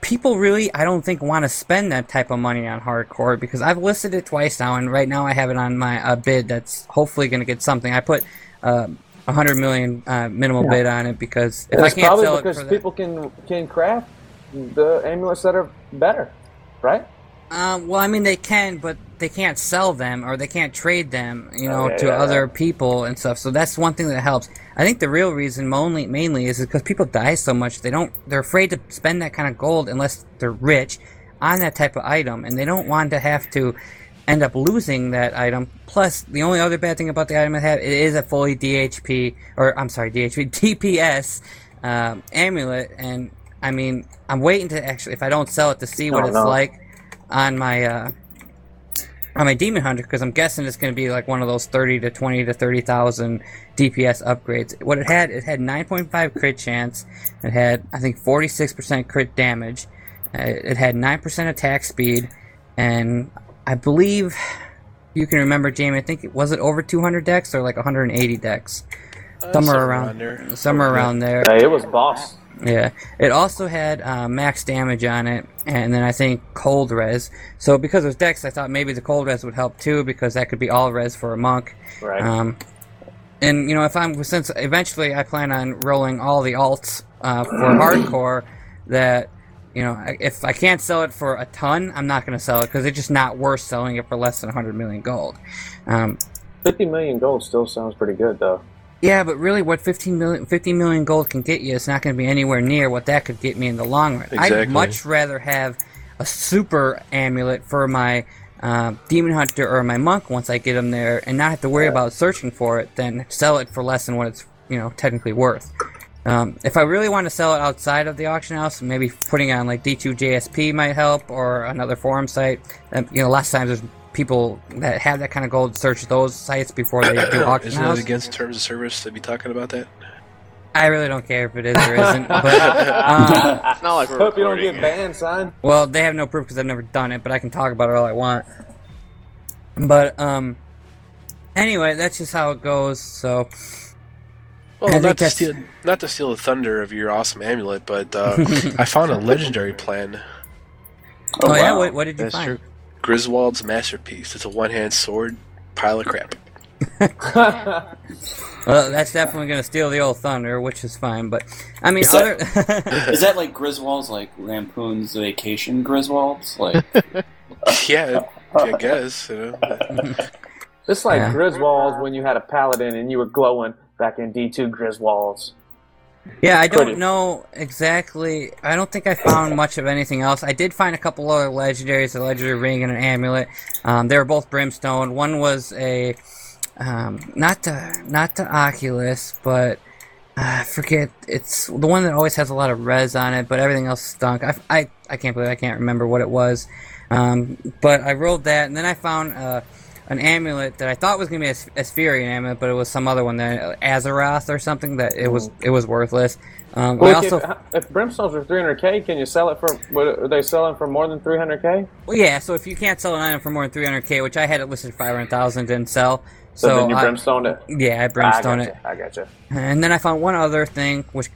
people really, I don't think, want to spend that type of money on hardcore because I've listed it twice now, and right now I have it on my uh, bid that's hopefully going to get something. I put uh, a hundred million uh, minimal Yeah. bid on it because if it's I can't probably sell it because for that, people can can craft the amulets that are better, right? Um, well, I mean, they can, but they can't sell them or they can't trade them, you know, Oh, to yeah, other people and stuff. So that's one thing that helps. I think the real reason, mainly, mainly, is because people die so much. They don't. They're afraid to spend that kind of gold unless they're rich on that type of item, and they don't want to have to end up losing that item. Plus, the only other bad thing about the item I have, it is a fully DHP or I'm sorry, DHP DPS *laughs* um, amulet, and I mean, I'm waiting to actually, if I don't sell it, to see what Oh, it's no. like on my uh, on my demon hunter because I'm guessing it's going to be like one of those thirty to twenty to thirty thousand DPS upgrades. What it had, it had nine point five crit chance. It had I think forty six percent crit damage. Uh, it had nine percent attack speed, and I believe you can remember, Jamie. I think it was it over two hundred Dex or like one hundred and eighty Dex, Uh, somewhere somewhere around around there. somewhere around there. Hey, it was boss. Yeah, it also had uh, max damage on it, and then I think cold res. So because it was Dex, I thought maybe the cold res would help too, because that could be all res for a monk. Right. Um, and you know, if I'm since eventually I plan on rolling all the alts uh, for hardcore, that you know, if I can't sell it for a ton, I'm not going to sell it because it's just not worth selling it for less than 100 million gold. Um, Fifty million gold still sounds pretty good though. Yeah, but really, what 15 million, 50 million gold can get you is not going to be anywhere near what that could get me in the long run. I'd much rather have a super amulet for my uh, demon hunter or my monk once I get them there, and not have to worry about searching for it, than sell it for less than what it's you know technically worth. Um, if I really want to sell it outside of the auction house, maybe putting it on like D2 JSP might help, or another forum site. Um, you know, lots of times there's people that have that kind of gold search those sites before they do *coughs* auction Isn't house. it against terms of service to be talking about that? I really don't care if it is or isn't. *laughs* But um, It's not like we're Hope you don't get banned, son. well, they have no proof because I've never done it, but I can talk about it all I want. But um, anyway, that's just how it goes. So Well, not to steal not to steal the thunder of your awesome amulet, but uh, *laughs* I found a legendary plan. Oh, yeah, wow. what, what did you That's find? true. Griswold's masterpiece. It's a one-hand sword, pile of crap. *laughs* Well, that's definitely going to steal the old thunder, which is fine. But I mean, Is other *laughs* Is that like Griswold's, like Lampoon's Vacation Griswold's? Like, *laughs* yeah, I guess. You know. It's like Yeah. Griswolds when you had a paladin and you were glowing back in D two Griswolds. Yeah, I don't know exactly. I don't think I found much of anything else. I did find a couple other legendaries, a legendary ring and an amulet. Um, they were both brimstone. One was a um, not the not the Oculus, but uh, I forget. It's the one that always has a lot of res on it, but everything else stunk. I, I, I can't believe I can't remember what it was. Um, but I rolled that, and then I found uh, an amulet that I thought was going to be a, S- Xephirian amulet, but it was some other one, that Azeroth or something. That it was it was worthless. Um, I Well, also can- if brimstones are 300k, can you sell it for? What, are they selling for more than 300k? well, yeah. So if you can't sell an item for more than 300k, which I had it listed 500,000, didn't sell. So, So, then you brimstone it. yeah, I I brimstone gotcha. it. I gotcha. And then I found one other thing, which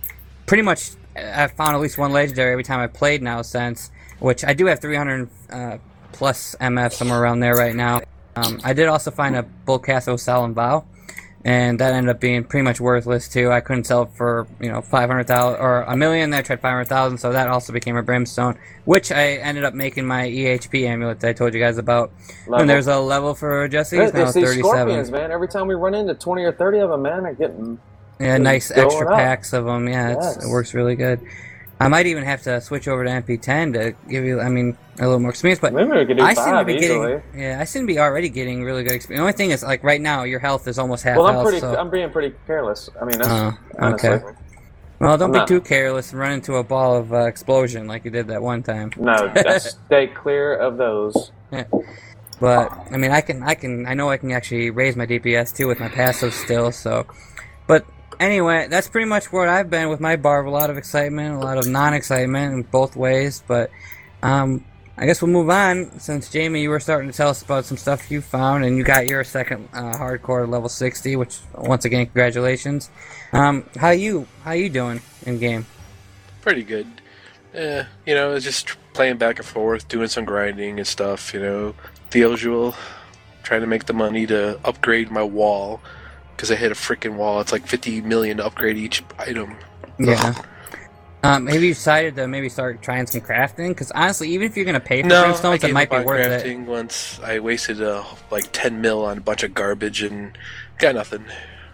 pretty much I found at least one legendary every time I played now since, which I do have 300 uh, plus MF somewhere around there right now. Um, I did also find a Bul-Kathos's Solemn Vow, and that ended up being pretty much worthless too. I couldn't sell it for you know 500,000 or a million. Then I tried 500,000, so that also became a Brimstone, which I ended up making my EHP amulet that I told you guys about. Level. And there's a level for Jesse. He's now 37. scorpions, man. Every time we run into 20 or 30 of them, man, they're getting. Yeah, nice extra up. packs of them. Yeah, it's, Yes. it works really good. I might even have to switch over to MP10 to give you, I mean, a little more experience. But Maybe we could do I seem to be easily. getting, yeah, I seem to be already getting really good experience. The only thing is, like right now, your health is almost half Well, I'm health. pretty. so, I'm being pretty careless. I mean, that's honestly. okay. well, don't I'm be not- too careless and run into a ball of uh, explosion like you did that one time. No, *laughs* just stay clear of those. But I mean, I can, I can, I know I can actually raise my DPS too with my passive still. So, but anyway, that's pretty much where I've been with my barb. A lot of excitement, a lot of non-excitement in both ways. But um, I guess we'll move on since Jamie, you were starting to tell us about some stuff you found, and you got your second uh, hardcore level sixty, which once again, congratulations. Um, how you how you doing in game? Pretty good. Eh, you know, just playing back and forth, doing some grinding and stuff. You know, the usual. Trying to make the money to upgrade my wall because I hit a freaking wall. It's like fifty million to upgrade each item. Yeah. Um, have you decided to maybe start trying some crafting? Because honestly, even if you're gonna pay for No, I gemstones, it might be on worth it. crafting once. I wasted uh, like ten mil on a bunch of garbage and got nothing.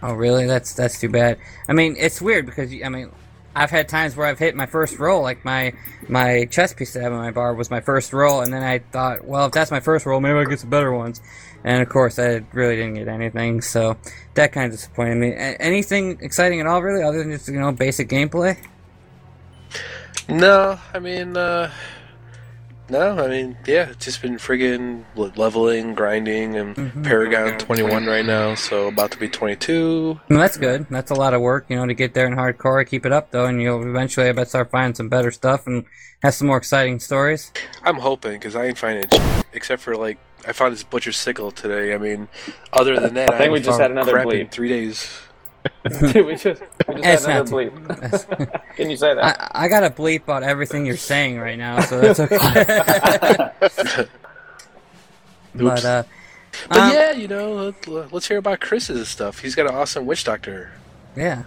Oh, really? That's that's too bad. I mean, it's weird because I mean, I've had times where I've hit my first roll, like my my chest piece that I have in my bar was my first roll, and then I thought, well, if that's my first roll, maybe I'll get some better ones. And of course, I really didn't get anything, so that kind of disappointed me. A- anything exciting at all, really, other than just you know basic gameplay? No, I mean, uh, no, I mean, yeah, it's just been friggin' leveling, grinding, and Mhm. Paragon 21 right now, so about to be 22. No, that's good. That's a lot of work, you know, to get there in hardcore. Keep it up though, and you'll eventually, I bet, start finding some better stuff and have some more exciting stories. I'm hoping, because I ain't finding except for, like, I found this butcher sickle today. I mean, other than that, I think we just had another crap in bleep. three days. Dude, *laughs* we just, we just had *laughs* not another bleep. *laughs* Can you say that? I, I got a bleep on everything you're saying right now, so that's okay. but uh, But um, yeah, you know, let, let's hear about Chris's stuff. He's got an awesome witch doctor. yeah.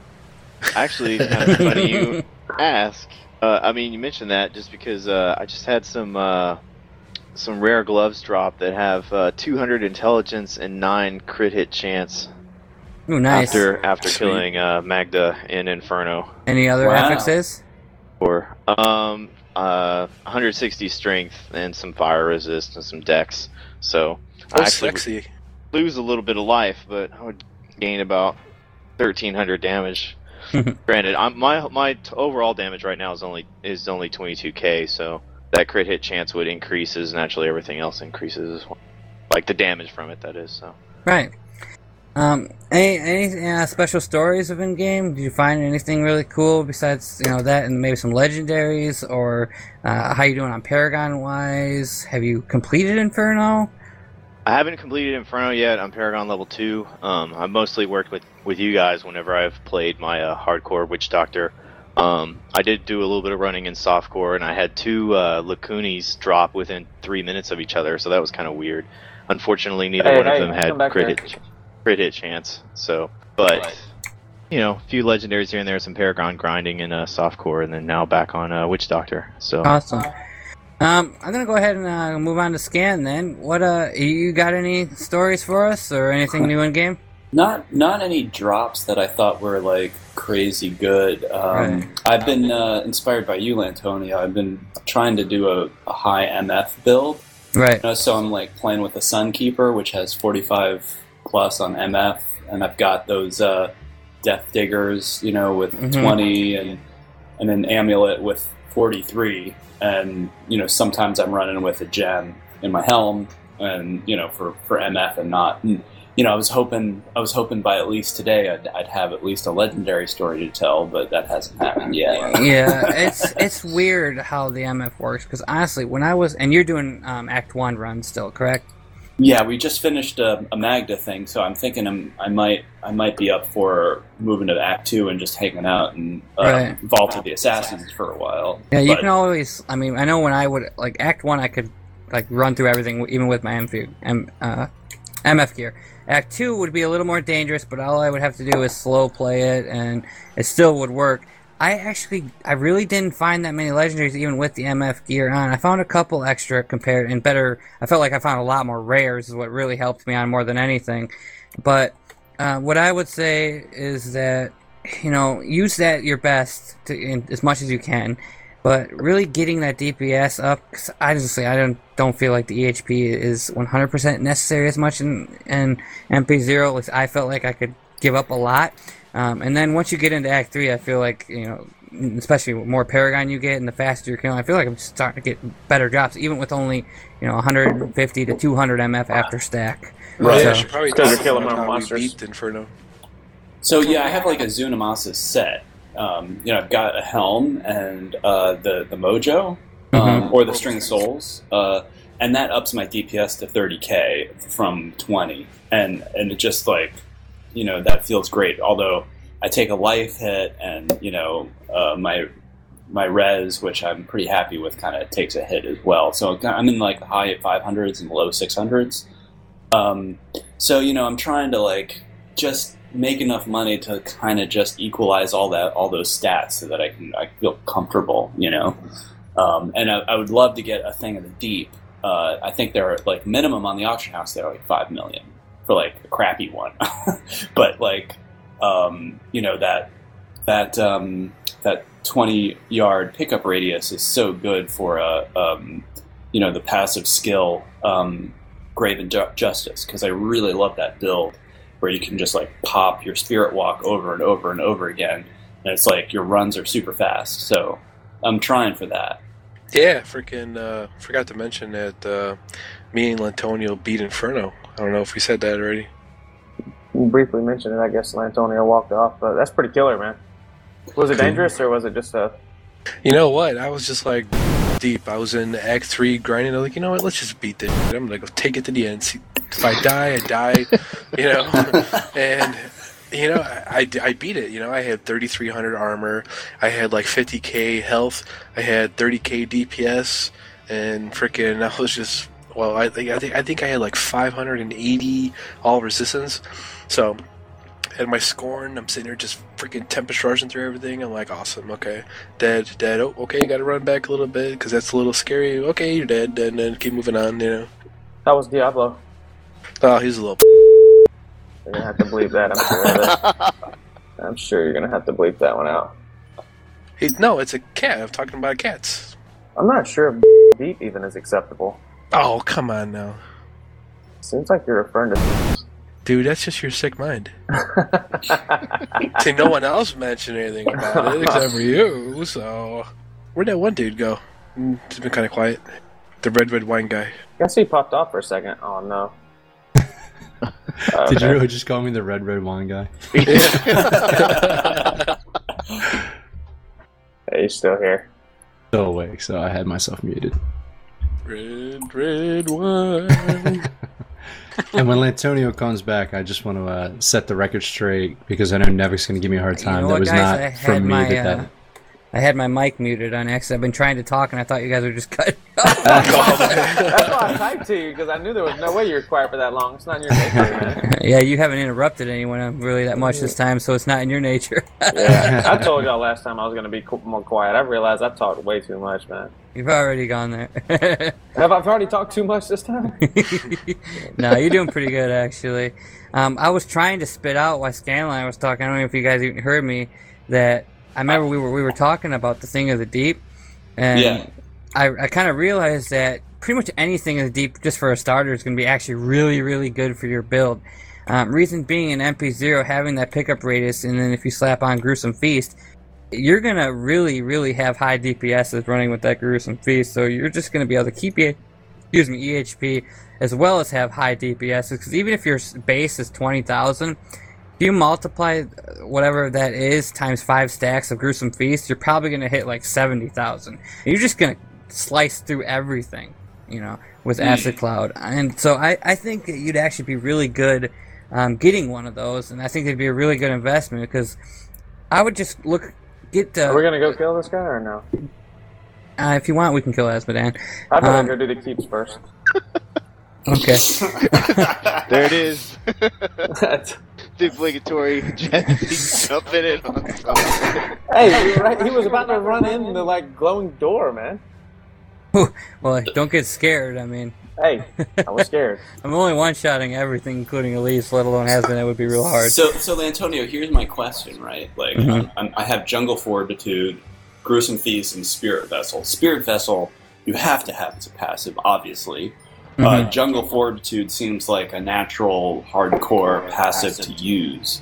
Actually, kind of funny you ask. Uh, I mean, you mentioned that just because uh, I just had some uh, some rare gloves drop that have uh, 200 intelligence and nine crit hit chance Ooh, nice. after after Sweet. killing uh, Magda in Inferno. Any other Wow. affixes? Or um, uh, 160 strength and some fire resist and some dex. So Oh, I actually sexy. lose a little bit of life, but I would gain about 1300 damage. *laughs* Granted, I'm, my my overall damage right now is only is only 22k, so that crit hit chance would increase as naturally everything else increases as well. Like the damage from it, that is. So Right. Um, any any uh, special stories of in game? Did you find anything really cool besides you know that, and maybe some legendaries, or uh, how you doing on Paragon wise? Have you completed Inferno? I haven't completed Inferno yet. I'm Paragon level two. Um, I've mostly worked with with you guys whenever I've played my uh, hardcore Witch Doctor. Um, I did do a little bit of running in softcore, and I had two uh, Lacunis drop within three minutes of each other, so that was kind of weird. Unfortunately, neither Hey, one hey, of them come had back crit hit, crit hit chance. So, but you know, a few legendaries here and there, some Paragon grinding in uh, softcore, and then now back on uh, Witch Doctor. So Awesome. Um, I'm gonna go ahead and uh, move on to scan then. What uh, you got any stories for us, or anything new in game? Not not any drops that I thought were like crazy good. Um, Right. I've been uh, inspired by you, Lantonio. I've been trying to do a, a high MF build. Right. You know, so I'm like playing with the Sunkeeper, which has 45 plus on MF, and I've got those uh, Depth Diggers, you know, with Mhm. 20, and and an Amulet with 43, and you know sometimes I'm running with a gem in my helm, and you know for for MF and not. You know, I was hoping I was hoping by at least today I'd, I'd have at least a legendary story to tell, but that hasn't happened yet. yeah, it's it's weird how the MF works because honestly, when I was and you're doing um, Act One run still, correct? Yeah, we just finished a, a Magda thing, so I'm thinking I'm, I might I might be up for moving to Act Two and just hanging out and uh, Right. Vault of the Assassins for a while. Yeah, you But- can always. I mean, I know when I would like Act One, I could like run through everything even with my MF, M, uh, MF gear. Act Two would be a little more dangerous, but all I would have to do is slow play it, and it still would work. I actually, I really didn't find that many legendaries even with the MF gear on. I found a couple extra compared and better. I felt like I found a lot more rares is what really helped me on more than anything. But uh, what I would say is that you know use that your best to, in, as much as you can, but really getting that DPS up. Cause honestly, I don't don't feel like the EHP is 100% necessary as much in in MP zero. At least I felt like I could give up a lot. Um, and then once you get into Act Three, I feel like you know, especially the more Paragon you get and the faster you're killing, I feel like I'm starting to get better drops, even with only you know 150 to 200 MF after stack. Right. Yeah, So- should probably Because talk they're killing about more how we monsters. beat Inferno. So yeah, I have like a Zunimassa set. Um, you know, I've got a helm and uh, the the Mojo, um, or the String Souls, uh, and that ups my DPS to 30k from 20, and and it just like you know that feels great. Although I take a life hit, and you know uh, my my res, which I'm pretty happy with, kind of takes a hit as well. So I'm in like the high 500s and low 600s. Um, so you know I'm trying to like just make enough money to kind of just equalize all that all those stats so that I can I feel comfortable, you know. Um, and I, I, would love to get a thing of the deep. Uh, I think they're like minimum on the auction house. They're like five million for like a crappy one, *laughs* but like um, you know that that um, that twenty yard pickup radius is so good for a um, you know the passive skill um, Grave Injustice because I really love that build where you can just like pop your spirit walk over and over and over again, and it's like your runs are super fast. So I'm trying for that. Yeah, freaking uh, forgot to mention that uh, me and Lantonio beat Inferno. I don't know if we said that already. You briefly mentioned it. I guess Lantonio walked off, but that's pretty killer, man. Was it dangerous or was it just a? You know what? I was just like deep. I was in Act Three grinding. I'm like, you know what? Let's just beat this. I'm gonna go take it to the end. See, if I die, I die. you know, *laughs* and you know, I, I beat it. You know, I had 3,300 armor. I had like 50k health. I had 30k DPS, and freaking, *laughs* I was just well. I think I think I think I had like 580 all resistance. So, had my Skorn. I'm sitting there just freaking tempest charging through everything. I'm like, awesome. Okay, dead, dead. Oh, okay, got to run back a little bit because that's a little scary. Okay, you're dead, and then keep moving on. You know. That was Diablo. Oh, he's a little. You're gonna have to bleep that. I'm sure. *laughs* I'm sure you're gonna have to bleep that one out. He, no, it's a cat. I'm talking about cats. I'm not sure if beep even is acceptable. Oh, come on now. Seems like you're referring to. Dude, that's just your sick mind. *laughs* See, no one else mentioned anything about it except for you. So, where'd that one dude go? Mm, He's been kind of quiet. The red red wine guy. I Guess he popped off for a second. Oh no. Okay. *laughs* Did you really just call me the red red wine guy? hey, *laughs* he's still here. Still awake, so I had myself muted. Red red wine. *laughs* and when Lantonio comes back, I just want to uh, set the record straight because I know Nevik's going to give me a hard time. You know that was guys? not from me. my, that, uh, that I had my mic muted on X. I've been trying to talk, and I thought you guys were just *laughs* cutting. *laughs* That's why I typed to you because I knew there was no way you were quiet for that long. It's not in your nature, man. *laughs* yeah, you haven't interrupted anyone really that much this time, so it's not in your nature. yeah, I told y'all last time I was going to be more quiet. I realized I talked way too much, man. You've already gone there. Have I already talked too much this time? no, you're doing pretty good actually. Um, I was trying to spit out while Scanline was talking. I don't know if you guys even heard me. That I remember we were we were talking about the thing of the deep, and Yeah. I I kind of realized that pretty much anything in the deep, just for a starter, is going to be actually really really good for your build. Um, reason being, in MP0 having that pickup radius, and then if you slap on Gruesome Feast, you're gonna really, really have high DPSs running with that gruesome feast. So you're just gonna be able to keep your, excuse me, EHP as well as have high DPSs. Because even if your base is twenty thousand, if you multiply whatever that is times five stacks of gruesome feast, you're probably gonna hit like seventy thousand. You're just gonna slice through everything, you know, with Mm. Acid Cloud. And so I, I think that you'd actually be really good um, getting one of those, and I think it'd be a really good investment because I would just look get. Uh, Are we going to go kill this guy or no? uh, if you want, we can kill Azmodan. I better Um, go do the keeps first. Okay. *laughs* There it is. *laughs* That's- the obligatory *laughs* jumping in on top. hey, he, right, he was about to run in the like glowing door, man. *laughs* well, don't get scared. I mean, Hey, I was scared. *laughs* I'm only one-shotting everything, including Elise, let alone Azmodan. It would be real hard. So, so Antonio, here's my question, right? Like, Mhm. I'm, I have Jungle Fortitude, Gruesome Feast, and Spirit Vessel. Spirit Vessel, you have to have as a passive, obviously. Uh, Mhm. Jungle Fortitude seems like a natural, hardcore passive to use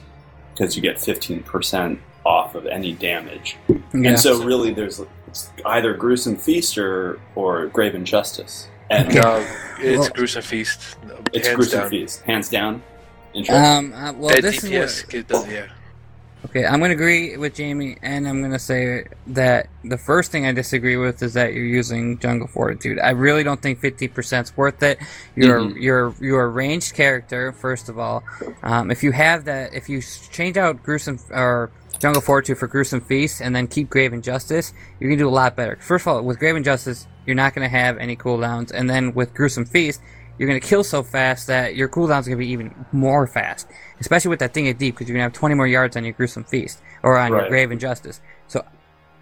because you get 15% off of any damage. Yeah. And so, really, there's it's either Gruesome Feast or, or Grave Injustice. And No, it's Well- gruesome feast. It's hands Gruesome down. Feast, hands down. Interesting. Um. uh, well, That this DPS is it does, yeah. Okay, I'm going to agree with Jamie, and I'm going to say that the first thing I disagree with is that you're using Jungle Fortitude. I really don't think 50% is worth it. You're Mhm. you're you're a ranged character, first of all. Um, if you have that, if you change out Gruesome or Jungle Fortitude for Gruesome Feast, and then keep Grave Injustice, you can do a lot better. First of all, with Grave Injustice, you're not going to have any cooldowns, and then with Gruesome Feast, you're going to kill so fast that your cooldowns are going to be even more fast, especially with that thing at deep, because you're going to have 20 more yards on your Gruesome Feast or on your Grave Injustice. So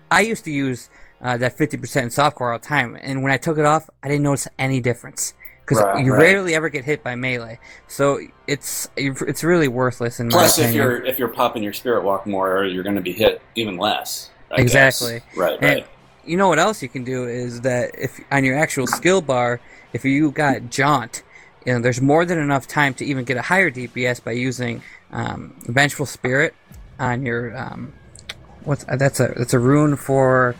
I used to use uh, that 50% in softcore all the time, and when I took it off, I didn't notice any difference. Because Right, you right. rarely ever get hit by melee, so it's it's really worthless in Plus, my if you're if you're popping your spirit walk more, you're going to be hit even less. I Exactly. guess. Right. And Right. you know what else you can do is that if on your actual skill bar, if you got jaunt, you know there's more than enough time to even get a higher DPS by using um, vengeful spirit on your um, what's uh, that's a that's a rune for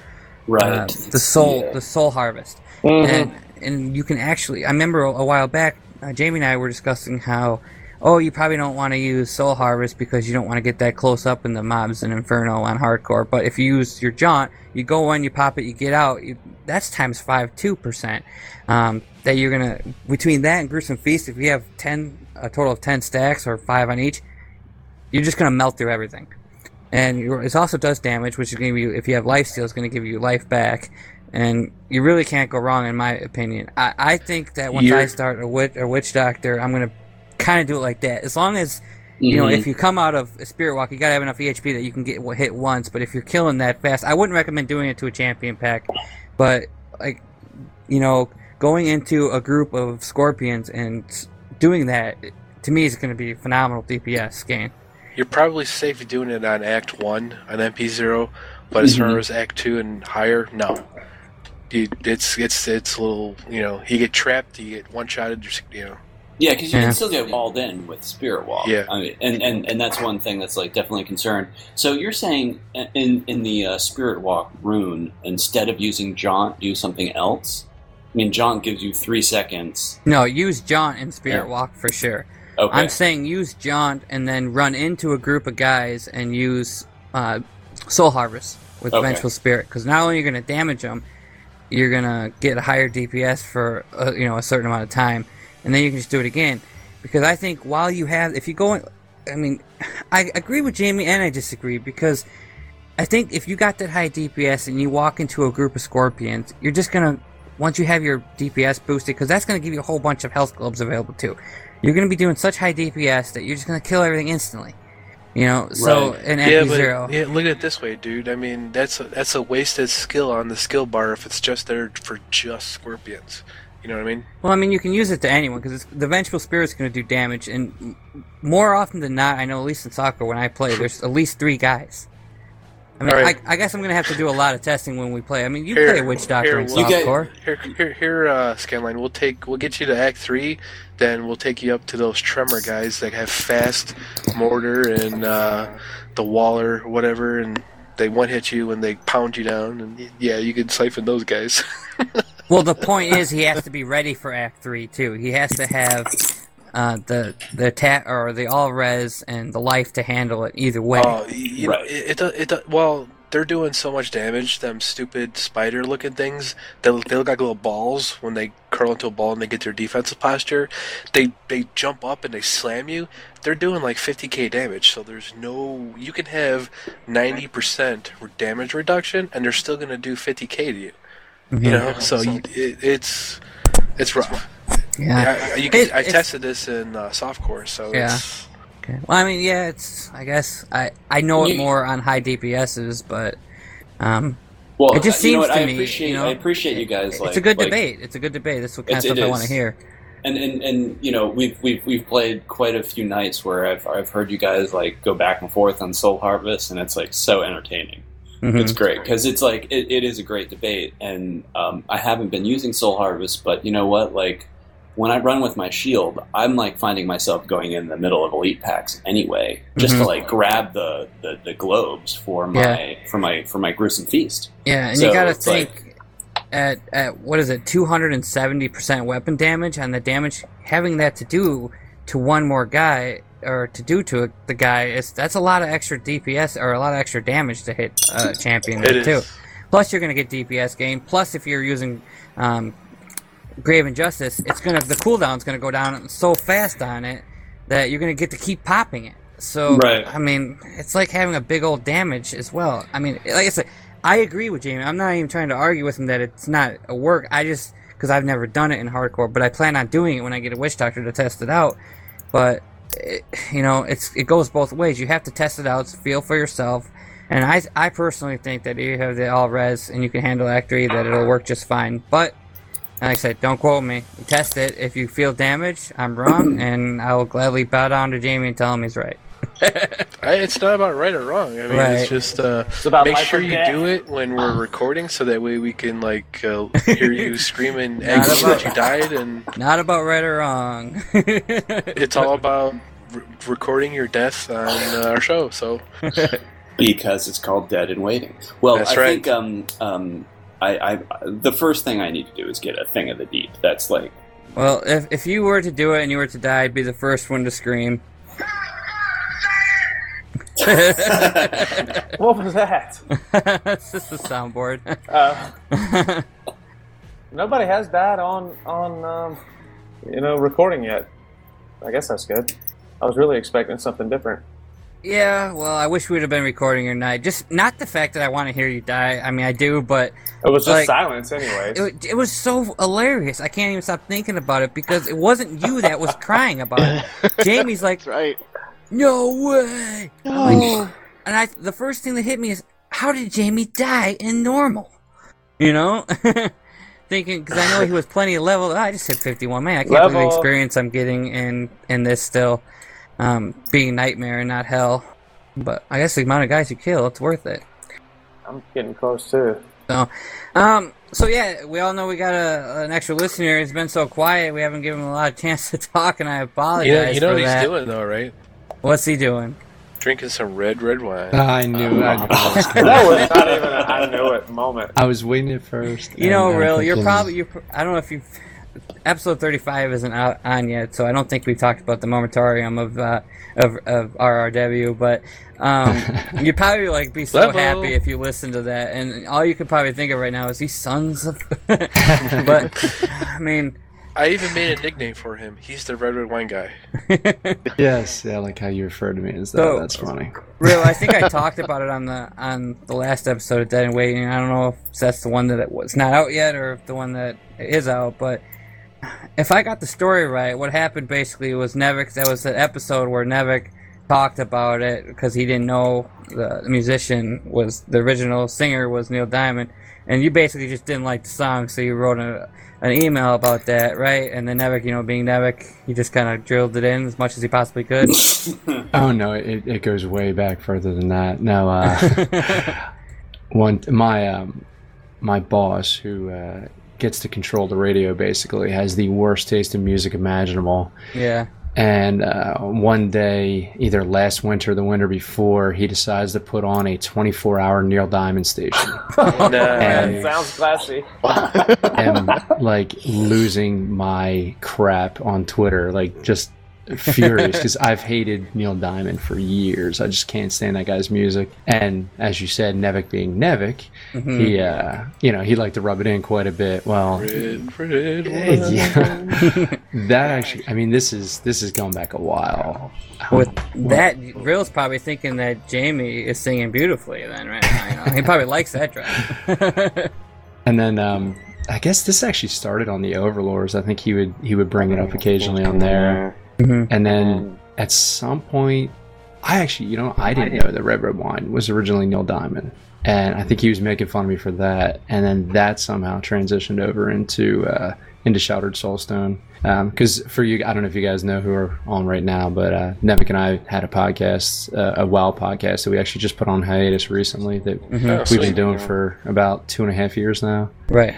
Right. uh, the soul Yeah. the soul harvest Mhm. and and you can actually I remember a, a while back uh, Jamie and I were discussing how oh you probably don't want to use soul harvest because you don't want to get that close up in the mobs in inferno on hardcore but if you use your jaunt you go in you pop it you get out you, that's times five two percent um, that you're gonna between that and gruesome feast if you have 10 a total of 10 stacks or five on each you're just gonna melt through everything and it also does damage, which is to be if you have life steal, it's to give you life back, and you really can't go wrong, in my opinion. I, I think that once You're- I start a witch, a witch doctor, I'm to kind of do it like that. As long as you know, Mhm. if you come out of a spirit walk, you got to have enough EHP that you can get hit once. But if you're killing that fast, I wouldn't recommend doing it to a champion pack. But like, you know, going into a group of scorpions and doing that to me is going to be a phenomenal DPS gain. You're probably safe doing it on Act One on MP0, but as Mm-hmm. far as Act Two and higher, no. You, it's it's it's a little you know you get trapped, you get one shotted, you know. Yeah, because you Yeah. can still get walled in with Spirit Walk. Yeah. I mean, and, and, and that's one thing that's like definitely a concern. So you're saying in in the uh, Spirit Walk rune, instead of using Jaunt, do something else? I mean, Jaunt gives you three seconds. No, use Jaunt and Spirit Yeah. Walk for sure. Okay. I'm saying use Jaunt and then run into a group of guys and use uh, Soul Harvest with Okay. Vengeful Spirit because not only are you going to damage them, you're going to get a higher DPS for uh, you know a certain amount of time, and then you can just do it again. Because I think while you have, if you go, in, I mean, *sighs* I agree with Jamie and I disagree because I think if you got that high DPS and you walk into a group of scorpions, you're just gonna once you have your DPS boosted, because that's gonna give you a whole bunch of health globes available too. You're gonna be doing such high DPS that you're just gonna kill everything instantly. You know, so Right. in Yeah, MP but zero. yeah, look at it this way, dude. I mean, that's a, that's a wasted skill on the skill bar if it's just there for just scorpions. You know what I mean? Well, I mean, you can use it to anyone because the Vengeful Spirit's going to do damage, and more often than not, I know at least in soccer when I play, there's at least three guys. I mean, Alright. I, I guess I'm going to have to do a lot of testing when we play. I mean, you Here- play Witch Doctor here, in we'll- You get- softcore. Here, here, here, uh, Scanline. We'll take, we'll get you to Act Three, then we'll take you up to those Tremor guys that have fast mortar and uh, the Waller, whatever, and they one hit you and they pound you down, and yeah, you can siphon those guys. *laughs* Well, the point is, he has to be ready for Act Three too. He has to have uh, the the attack or the all res and the life to handle it either way. Oh, you Right. know, it, it, do- it, do- well, they're doing so much damage. Them stupid spider-looking things. They, look- they look like little balls when they curl into a ball and they get their defensive posture. They they jump up and they slam you. They're doing like 50k damage. So there's no. You can have 90% damage reduction, and they're still gonna do 50k to you. Mm-hmm. You know, so you, it, it's it's rough. Yeah. I, you can, It- I tested this in uh, softcore, so Yeah. it's, Okay. Well, I mean, yeah, it's. I guess I I know it more on high DPSs, but um, Well, It just you know seems what, to I me, you know, I appreciate you guys. Like, it's a good like- debate. It's a good debate. That's what kind of stuff I want to hear. And, and and you know we've we've we've played quite a few nights where I've I've heard you guys like go back and forth on Soul Harvest, and it's like so entertaining. Mhm. It's great because it's like it, it is a great debate, and um, I haven't been using Soul Harvest, but you know what? Like when I run with my shield, I'm like finding myself going in the middle of elite packs anyway, just Mhm. to like grab the, the, the globes for my for my for my gruesome feast. Yeah, and So you got to think like- at at what is it, two hundred and seventy percent weapon damage, and the damage having that to do to one more guy. or to do to it, the guy is that's a lot of extra DPS or a lot of extra damage to hit a champion It too. is. Plus, you're going to get DPS gain. Plus, if you're using um, Grave Injustice, it's gonna the cooldown's going to go down so fast on it that you're going to get to keep popping it. So, Right. I mean, it's like having a big old damage as well. I mean, like I said, I agree with Jamie. I'm not even trying to argue with him that it's not a work. I just because I've never done it in hardcore, but I plan on doing it when I get a witch doctor to test it out. But it, you know, it's it goes both ways. You have to test it out, feel for yourself. And I, I personally think that if you have the all res and you can handle Act 3, that it'll work just fine. But, like I said, don't quote me. Test it. If you feel damaged, I'm wrong, *clears throat* and I will gladly bow down to Jamie and tell him he's right. *laughs* I, it's not about right or wrong. I mean, Right. it's just uh, about make sure you do it when we're recording, so that way we can like uh, *laughs* hear you screaming Not eggs about- that you died, and *laughs* Not about right or wrong. it's all about re- recording your death on uh, our show. So because it's called Dead and Waiting. Well, That's I right. think um, um, I, I the first thing I need to do is get a thing of the deep. That's like Well, if, if you were to do it and you were to die, I'd be the first one to scream. *laughs* *laughs* What was that? It's just a soundboard. Uh, nobody has died on on um, you know recording yet. I guess that's good. I was really expecting something different. Yeah, well, I wish we'd have been recording your night. Just not the fact that I want to hear you die. I mean, I do, but It was just Like- silence, anyways. it, it was so hilarious. I can't even stop thinking about it because it wasn't you that was crying about it. *laughs* Jamie's like, That's right. no way. I'm like, and I, the first thing that hit me is, how did Jamie die in normal? You know, *laughs* thinking because I know he was plenty of level. I just hit fifty-one. Man, I can't believe the Level- experience I'm getting in in this still, um, being nightmare and not hell. But I guess the amount of guys you kill, it's worth it. I'm getting close too. So, um, so yeah, we all know we got a, an extra listener. He's been so quiet, we haven't given him a lot of chance to *laughs* talk, and I apologize you know, you know for what he's doing though, right? What's he doing? Drinking some red red wine. I knew. I, *laughs* That was not even a I knew it moment. I was waiting at first. You know, real, you're probably you. I don't know if you. Episode 35 isn't out on yet, so I don't think we've talked about the momentarium of uh, of, of RRW. But um, *laughs* you'd probably like be so Level. happy if you listened to that, and all you could probably think of right now is these sons of. *laughs* but I mean, I even made a nickname for him. He's the red red wine guy. *laughs* Yes, yeah, like how you refer to me as that. So- That's funny. Real, I think I talked about it on the on the last episode of Dead and Waiting. I don't know if that's the one that it was not out yet or if the one that is out, but if I got the story right, what happened basically was Nevik. That was the episode where Nevik talked about it because he didn't know the musician was the original singer was Neil Diamond, and you basically just didn't like the song, so you wrote a, an email about that, right? And then Nevik, you know, being Nevik, he just kind of drilled it in as much as he possibly could. *laughs* Oh no, it, it goes way back further than that. No, uh, *laughs* one my um, my boss who uh, gets to control the radio basically has the worst taste in music imaginable. yeah. And uh, one day, either last winter or the winter before, he decides to put on a 24-hour Neil Diamond station. *laughs* Nice. Sounds classy. *laughs* am like losing my crap on Twitter, like just furious because I've hated Neil Diamond for years. I just can't stand that guy's music. And as you said, Nevik being Nevik, Mm-hmm. he uh, you know he liked to rub it in quite a bit. Well, Red red wine. yeah, *laughs* that actually. I mean, this is this is going back a while. With that, Real's probably thinking that Jamie is singing beautifully. Then, right now, you know? he probably likes that track. *laughs* And then um, I guess this actually started on the Overlords. I think he would he would bring it up occasionally on there. Mhm. And then at some point, I actually, you know, I didn't know that Red Red Wine was originally Neil Diamond, and I think he was making fun of me for that. And then that somehow transitioned over into uh, into Shattered Soulstone. Because for you, I don't know if you guys know who are on right now, but uh, Nevik and I had a podcast, uh, a WoW podcast that we actually just put on hiatus recently that Oh, we've been sweet. doing for about two and a half years now. right.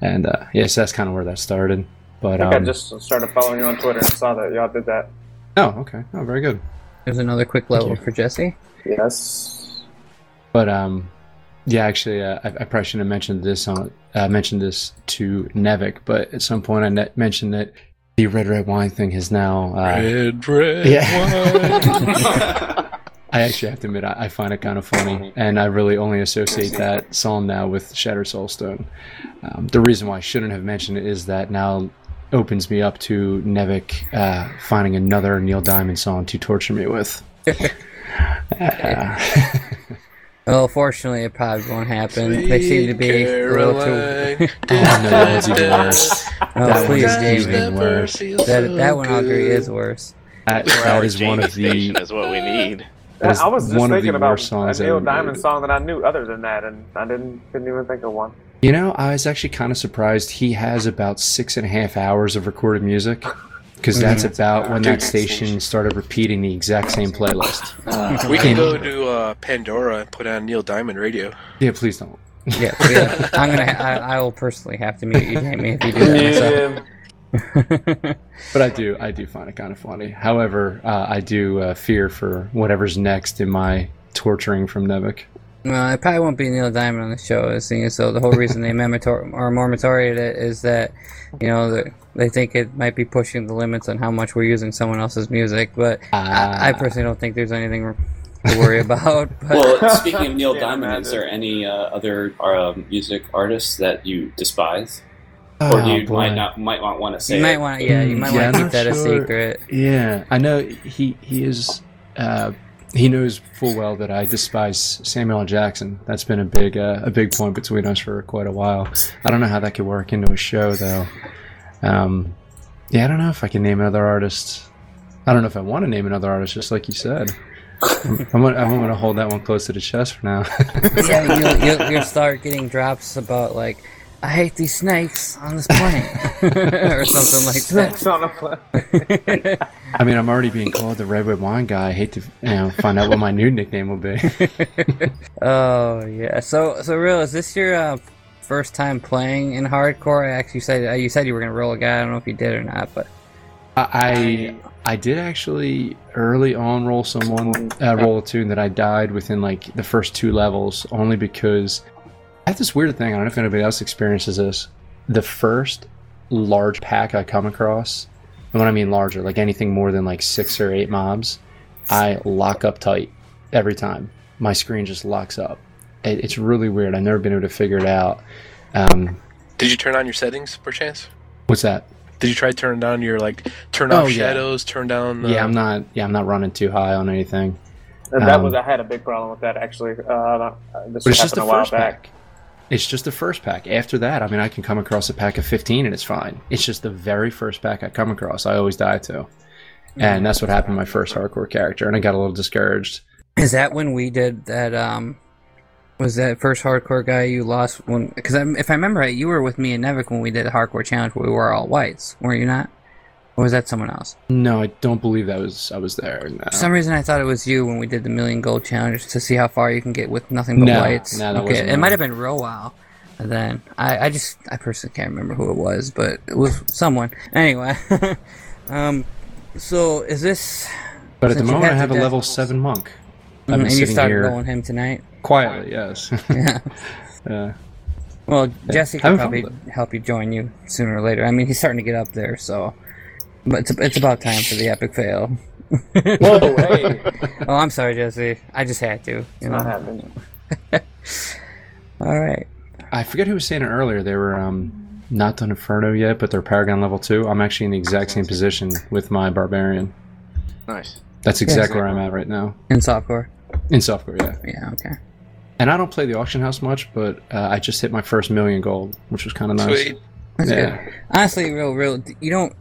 And uh, yes, that's kind of where that started. But I think um, I just started following you on Twitter and saw that y'all did that. oh, okay, oh, very good. There's another quick level for Jesse. Yes. But um, yeah, actually, uh, I, I probably shouldn't have mentioned this on uh, mentioned this to Nevik, but at some point I ne- mentioned that the red red wine thing has now. Uh, Red, red Yeah. wine. *laughs* I actually have to admit, I, I find it kind of funny, and I really only associate that song now with Shattered Soulstone. Um, the reason why I shouldn't have mentioned it is that now opens me up to Nevik uh, finding another Neil Diamond song to torture me with. Uh, *laughs* Well, fortunately, it probably won't happen. they seem to be a little too. *laughs* Caroline. oh no, that's even worse. *laughs* Oh, That please, one's David. even worse. That, that one I'll agree is worse. That, that is one of the Station is what we need. that is I was just one of thinking the about worst songs a Neil Diamond made. song that I knew other than that, and I didn't didn't even think of one. You know, I was actually kind of surprised. He has about six and a half hours of recorded music because that's about when that station started repeating the exact same playlist. We can go to uh, Pandora and put on Neil Diamond radio. Yeah, please don't. Yeah, yeah. *laughs* I'm gonna. Ha- I, I will personally have to mute you, Jamie, if you do that. myself. *laughs* But I do, I do find it kind of funny. However, uh, I do uh, fear for whatever's next in my torturing from Nevik. Well, it probably won't be Neil Diamond on the show, seeing as though the whole reason they *laughs* memator- or mormatoried it is that, you know, that they think it might be pushing the limits on how much we're using someone else's music. But I, I personally don't think there's anything to worry about. *laughs* But Well, speaking of Neil *laughs* Yeah, Diamond, is there any uh, other uh, music artists that you despise, or Oh, you boy. might not might not want to say? you might want, yeah, you Mm, might yeah, want to keep that a secret. Yeah, I know he he is. Uh, he knows full well that I despise Samuel Jackson. That's been a big uh, a big point between us for quite a while. I don't know how that could work into a show though. Um, yeah, I don't know if I can name another artist. I don't know if I want to name another artist, just like you said. I'm, I'm, gonna, I'm gonna hold that one close to the chest for now. yeah, *laughs* you'll, you'll, you'll start getting drops about like, I hate these snakes on this plane, *laughs* or something like that. It's on a play. I mean, I'm already being called the Redwood Wine Guy. I hate to you know, find out what my new nickname will be. *laughs* Oh yeah. So so real is this your uh, first time playing in hardcore? I actually said uh, you said you were gonna roll a guy. I don't know if you did or not, but I I did actually early on roll someone uh, roll a tune that I died within like the first two levels only because I have this weird thing. I don't know if anybody else experiences this. The first large pack I come across, and when I mean larger, like anything more than like six or eight mobs, I lock up tight every time. My screen just locks up. It, it's really weird. I've never been able to figure it out. Um, Did you turn on your settings, perchance? what's that? Did you try turning down your like turn Oh, off yeah. shadows, turn down? Uh, Yeah, I'm not. Yeah, I'm not running too high on anything. And that Um, was I had a big problem with that actually. Uh, this But it's happened just a while first back. pack. It's just the first pack. After that, I mean, I can come across a pack of 15 and it's fine. It's just the very first pack I come across, I always die to. And that's what happened to my first hardcore character, and I got a little discouraged. is that when we did that? Um, was that first hardcore guy you lost when? Because if I remember right, you were with me and Nevik when we did the hardcore challenge where we were all whites, were you not? Or was that someone else? No, I don't believe that was I was there. No, For some reason, I thought it was you when we did the million gold challenge to see how far you can get with nothing but No, whites. no, that okay, wasn't it might have been while. Then I, I just, I personally can't remember who it was, but it was someone. Anyway, *laughs* um, so is this? but at the moment, I have a level seven monk. Mhm, I've been and you started rolling him tonight. quietly. Yes. *laughs* Yeah. *laughs* yeah. Well, Jesse could probably help you join you sooner or later. I mean, he's starting to get up there, so. But it's, it's about time for the epic fail. *laughs* Whoa, hey, Oh, I'm sorry, Jesse. I just had to. You not know. happening. *laughs* All right. I forget who was saying it earlier. They were um, not done Inferno yet, but they're Paragon level two. I'm actually in the exact same position with my Barbarian. Nice. That's exactly where I'm at right now. In softcore. In software, yeah. Yeah. Okay. And I don't play the auction house much, but uh, I just hit my first million gold, which was kind of nice. Sweet. That's Yeah. good. Honestly, real, real. You don't.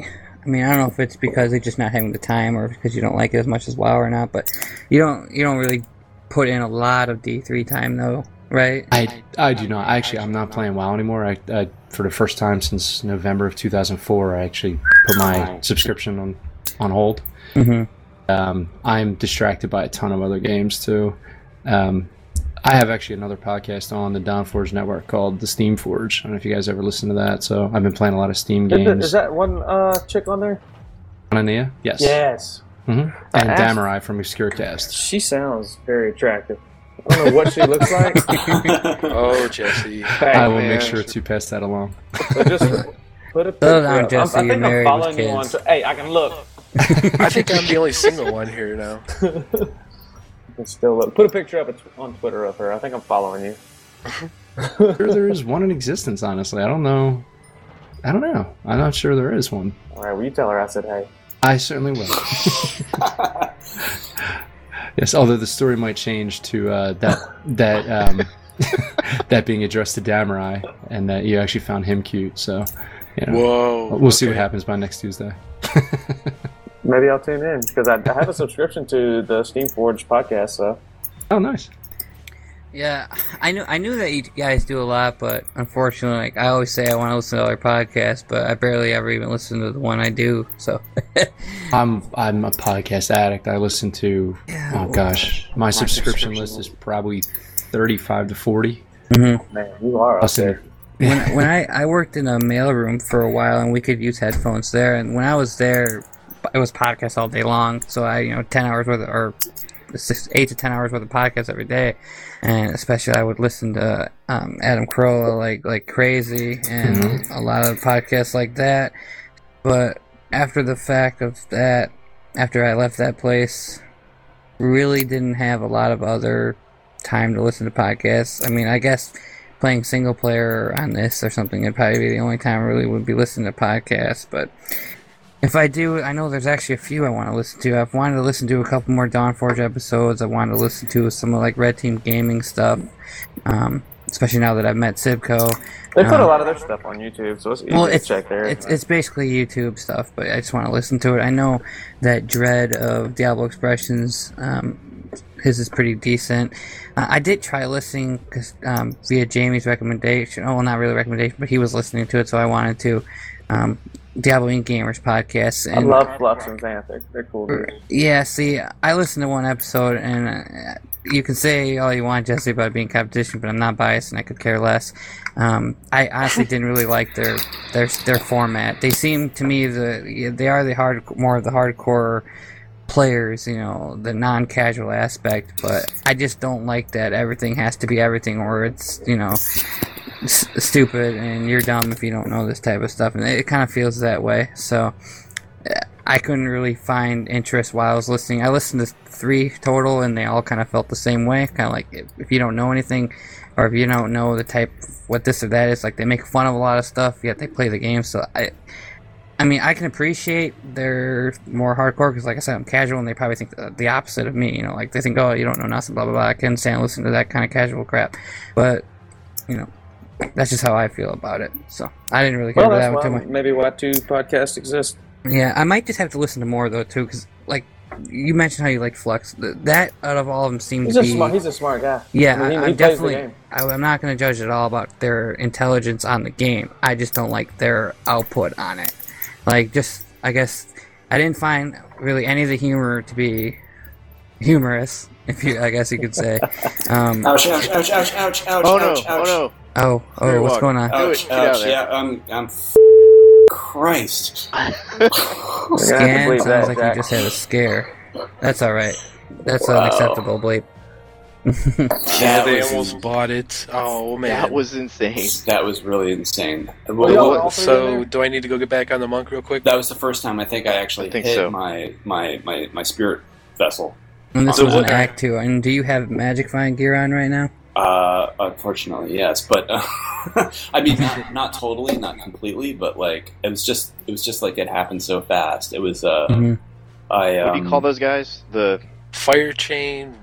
I mean, I don't know if it's because you're just not having the time, or because you don't like it as much as WoW or not. But you don't. You don't really put in a lot of D three time, though, right? I I do not. Actually, I'm not playing WoW anymore. I, I for the first time since November of 2004, I actually put my subscription on on hold. Mm-hmm. Um, I'm distracted by a ton of other games too. Um, I have actually another podcast on the Downforge network called the Steam Forge. I don't know if you guys ever listen to that. So I've been playing a lot of Steam games. is that one uh, chick on there? Anania? Yes. Yes. hmm And asked- Damurai from Obscurecast. She sounds very attractive. I don't know what she looks like. *laughs* Oh, Jesse. Hey, I will man. make sure to pass that along. So just Put a Slow *laughs* picture down, up. Jesse, I'm, I you're think I'm married with following you on. kids. Tw- Hey, I can look. I think I'm the only single one here now. *laughs* I can still look. Put a picture up on Twitter of her. I think I'm following you. *laughs* sure there is one in existence. Honestly, I don't know. I don't know. I'm not sure there is one. All right, will you tell her I said hey? I certainly will. *laughs* yes, although the story might change to uh, that that um, *laughs* that being addressed to Damurai, and that you actually found him cute. So, you know, Whoa. we'll see what happens by next Tuesday. Maybe I'll tune in because I, I have a subscription to the Steam Forge podcast. So oh, nice. Yeah, I knew I knew that you guys do a lot, but unfortunately, like I always say, I want to listen to other podcasts, but I barely ever even listen to the one I do. So, *laughs* I'm I'm a podcast addict. I listen to oh gosh, my subscription list is probably thirty-five to forty. Mm-hmm. man, you are up there. when when *laughs* I I worked in a mailroom for a while, and we could use headphones there, and when I was there, it was podcasts all day long. So I you know ten hours worth of, or six, eight to ten hours worth of podcasts every day, and especially I would listen to um, Adam Carolla like like crazy, and a lot of podcasts like that. But after the fact of that, after I left that place, really didn't have a lot of other time to listen to podcasts. I mean, I guess playing single player on this or something, it'd probably be the only time I really would be listening to podcasts. But if I do, I know there's actually a few I want to listen to. I've wanted to listen to a couple more Dawnforge episodes. I wanted to listen to some of like Red Team Gaming stuff, um, especially now that I've met Sibco. They put a Um, lot of their stuff on YouTube, so it's easy well, to it's check there. it's it's basically YouTube stuff, but I just want to listen to it. I know that Dread of Diablo Expressions, um, his is pretty decent. Uh, I did try listening cause, um, via Jamie's recommendation. Oh, well, not really recommendation, but he was listening to it, so I wanted to. Diablo Inc. Gamers podcast. And, I love Flux and Xanth. They're, they're cool dudes. yeah, see, I listened to one episode, and uh, you can say all you want, Jesse, about being competition, but I'm not biased, and I could care less. Um, I honestly didn't really *laughs* like their their their format. They seem to me the they are the hard more of the hardcore players, you know, the non-casual aspect. But I just don't like that everything has to be everything, or it's you know s- stupid and you're dumb if you don't know this type of stuff, and it kind of feels that way. So. uh, I couldn't really find interest while I was listening. I listened to three total, and they all kind of felt the same way. Kind of like if, you don't know anything, or if you don't know the type what this or that is, like they make fun of a lot of stuff, yet they play the game. So I, I mean, I can appreciate they're more hardcore because, like I said, I'm casual, and they probably think the, the opposite of me. You know, like they think, oh, you don't know nothing, blah blah blah. I can't stand listen to that kind of casual crap, but you know, that's just how I feel about it. So I didn't really care Well, about that one too much. maybe why two podcasts exist. Yeah, I might just have to listen to more though too, because like you mentioned how you like Flux. That out of all of them seems He's to be. smart. He's a smart guy. yeah, I mean, he, I, he am plays definitely. I, I'm not going to judge at all about their intelligence on the game. I just don't like their output on it. Like, just I guess I didn't find really any of the humor to be humorous, if you, I guess you could say. *laughs* Um, Ouch! Ouch! Ouch! Ouch! Ouch! Ouch! Oh no! ouch, ouch. Oh no! Oh, oh, Here, what's walk. going on? Do it. Ouch! Get out of Ouch! Yeah, I'm. I'm. F- Christ. *laughs* You're gonna have to Scan sounds that, like Jack. you just had a scare. That's all right. That's Wow. unacceptable, bleep. *laughs* Yeah, they was almost bought it. Oh man, That was insane. That was really insane. Well, Well, all So do I need to go get back on the monk real quick? that was the first time I think I actually I think hit so. my, my my my spirit vessel. And this So was an what- act two. And do you have magic fine gear on right now? Uh, unfortunately, yes, but uh, *laughs* I mean, not, not totally, not completely, but like it was just it was just like it happened so fast. It was uh, Mhm. I um, What do you call those guys? The Fire chain,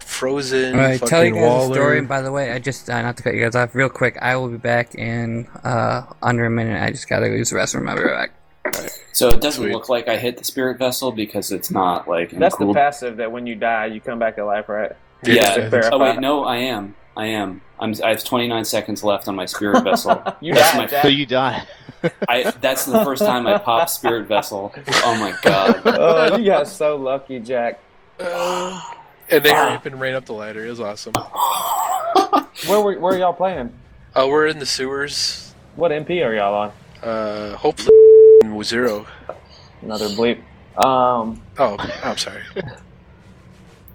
frozen. All right, tell you fucking guys Waller. a story. And by the way, I just uh, not to cut you guys off real quick. I will be back in uh, under a minute. I just gotta go use the restroom. I'll be right back. So it doesn't Sweet. look like I hit the spirit vessel because it's not like That's cool. the passive that when you die, you come back to life, right? Yeah. to verify. Oh wait, no, I am. I am. I'm. I have 29 seconds left on my spirit vessel. *laughs* You That's died, my- so you die. I. That's the first time I popped spirit vessel. Oh my god. oh, you got so lucky, Jack. *sighs* and they hurry up and ran up the ladder. It was awesome. *laughs* Where were, where are y'all playing? Uh, we're in the sewers. What MP are y'all on? Uh, hopefully zero. Another bleep. Um, Oh, I'm sorry.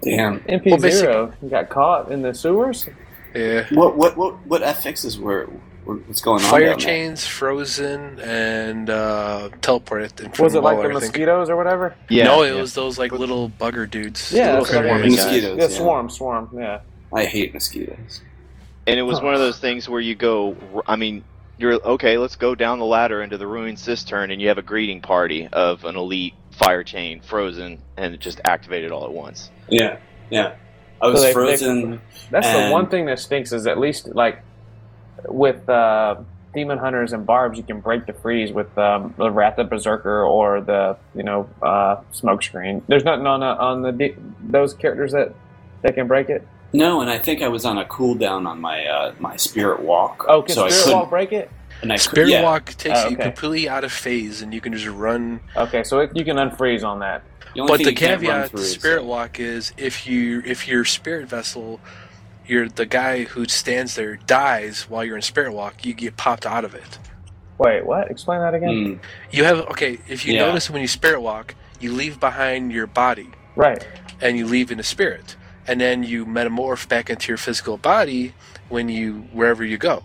Damn. MP Well, zero. You got caught in the sewers. Yeah. What what what what F fixes were What's going on? Fire down there? chains, frozen, and uh, teleported. in front Was it like the I think. mosquitoes or whatever? Yeah. no, it yeah. was those like little bugger dudes. Yeah, little that's what I critters. mean. Mosquitoes, Yeah, yeah. swarm, swarm. Yeah. I hate mosquitoes. And it was one of those things where you go, I mean, you're okay, let's go down the ladder into the ruined cistern, and you have a greeting party of an elite fire chain frozen, and it just activated all at once. Yeah, yeah. I was they- they- frozen. That's the one thing that stinks is at least like with uh, demon hunters and barbs, you can break the freeze with um, the Wrath of Berserker or the you know uh, smoke screen. There's nothing on uh, on the those characters that that can break it. No, and I think I was on a cooldown on my uh, my spirit walk. Oh, can so I Spirit. Walk break it? And I Spirit yeah. Walk takes Oh, you completely out of phase, and you can just run. Okay, so it, you can unfreeze on that. The But the you can't caveat to Spirit uh, Walk is if you if your spirit vessel, you're the guy who stands there dies while you're in Spirit Walk, you get popped out of it. Wait, what? Explain that again. mm, You have okay. If you Yeah. notice when you Spirit Walk, you leave behind your body Right. and you leave in a spirit, and then you metamorph back into your physical body when you wherever you go,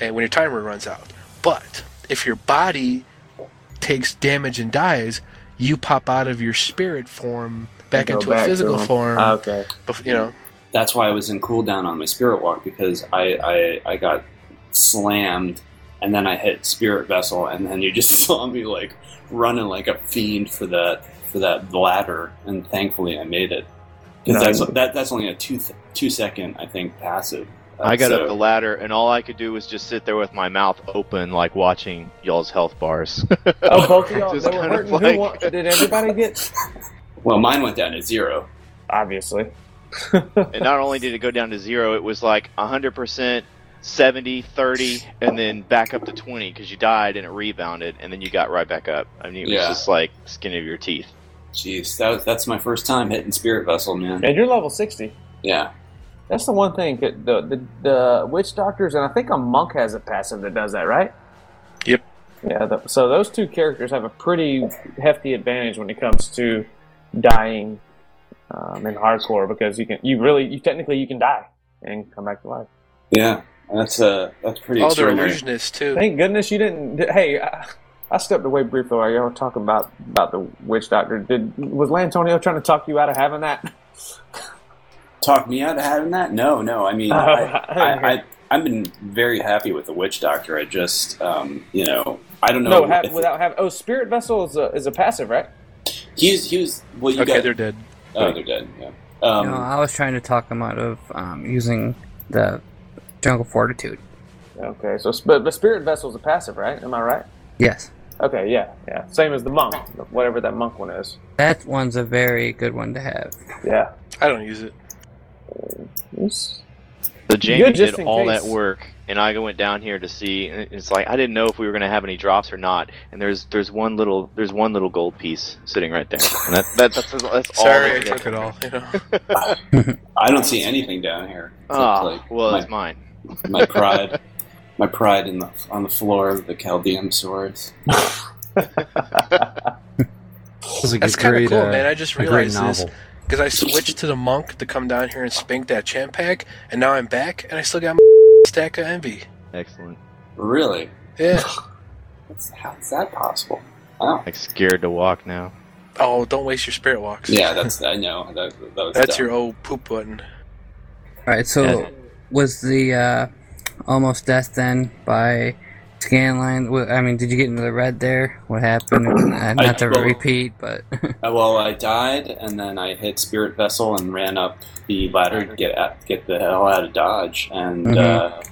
and when your timer runs out. But if your body takes damage and dies, you pop out of your spirit form back into back a physical form. Ah, okay. bef- you know, that's why I was in cooldown on my spirit walk because I, I I got slammed and then I hit spirit vessel and then you just *laughs* saw me like running like a fiend for that for that ladder and thankfully I made it because Nice. that's that that's only a two th- two second I think passive. I got So- up the ladder, and all I could do was just sit there with my mouth open, like watching y'all's health bars. *laughs* Oh, both of y'all Just they were kind of like- Who? Did everybody get? Well, mine went down to zero. Obviously. and not only did it go down to zero, it was like 100%, 70, 30, and then back up to 20 because you died and it rebounded, and then you got right back up. I mean, it was Yeah. just like skin of your teeth. Jeez, that was, that's my first time hitting spirit vessel, man. And you're level sixty. Yeah. That's the one thing. The the the witch doctors and I think a monk has a passive that does that, right? Yep. Yeah. The, so those two characters have a pretty hefty advantage when it comes to dying um, in hardcore because you can you really you technically you can die and come back to life. Yeah, that's uh, that's pretty all they're extraordinary. illusionists too. Thank goodness you didn't. Hey, I, I stepped away briefly while y'all were talking about about the witch doctor. Did was Lantonio trying to talk you out of having that? *laughs* Talk me out of having that? No, no. I mean, Oh, I, *laughs* I, I, I've been very happy with the witch doctor. I just, um, you know, I don't know. No, have, if- without having. Oh, spirit vessel is a is a passive, right? he's he was. Well, you okay, got. they're dead. Oh, they're dead. Yeah. Um, no, I was trying to talk him out of um, using the jungle fortitude. Okay, so but the spirit vessel is a passive, right? Am I right? Yes, Okay, yeah, yeah. Same as the monk, whatever that monk one is. that one's a very good one to have. Yeah. I don't use it. It's- So Jamie Good, did all case. that work, and I went down here to see. and It's like I didn't know if we were going to have any drops or not. And there's there's one little there's one little gold piece sitting right there, and that, that that's that's all. Sorry, I took it all. You *laughs* know, I don't see anything down here. except, Ah, like, well, my, it's mine. my pride, my pride in the on the floor of the Caldeum sewers. *laughs* was like that's kind of cool, uh, man. I just a great realized this novel. Because I switched to the monk to come down here and spank that champ pack, and now I'm back, and I still got my *laughs* stack of NV. Excellent. Really? Yeah. *laughs* That's, how is that possible? Wow. Like scared to walk now. Oh, don't waste your spirit walks. Yeah, that's I know. That, that was *laughs* That's dumb. your old poop button. All right, so Yeah. was the uh, almost death then by Scanline? I mean, did you get into the red there? What happened? Uh, not to well- repeat, but *laughs* Uh, well, I died, and then I hit Spirit Vessel and ran up the ladder to get at, get the hell out of Dodge, and Mhm. uh,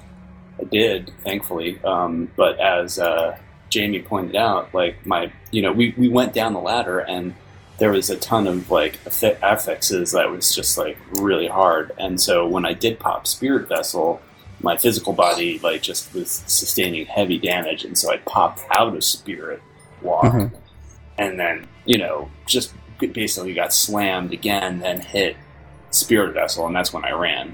I did, thankfully. Um, but as uh, Jamie pointed out, like my, you know, we, we went down the ladder, and there was a ton of like affixes that was just like really hard, and so when I did pop Spirit Vessel. My physical body like just was sustaining heavy damage, and so I popped out of Spirit Walk, Mhm. and then you know just basically got slammed again then hit spirit vessel and that's when i ran.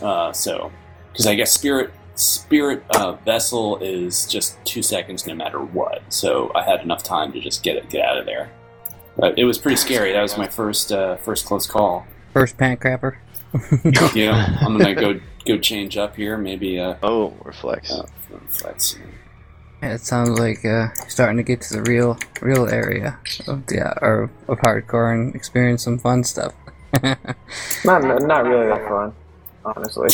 Uh, so because i guess spirit spirit uh, vessel is just two seconds no matter what. So i had enough time to just get it get out of there. But it was pretty scary. That was my first uh, first close call. First pant crapper. *laughs* you know i'm gonna go go change up here. Maybe uh, Oh, reflex. uh, reflex. Yeah, it sounds like uh, you're starting to get to the real, real area of the uh, or of hardcore and experience some fun stuff. *laughs* Not not really that fun, honestly.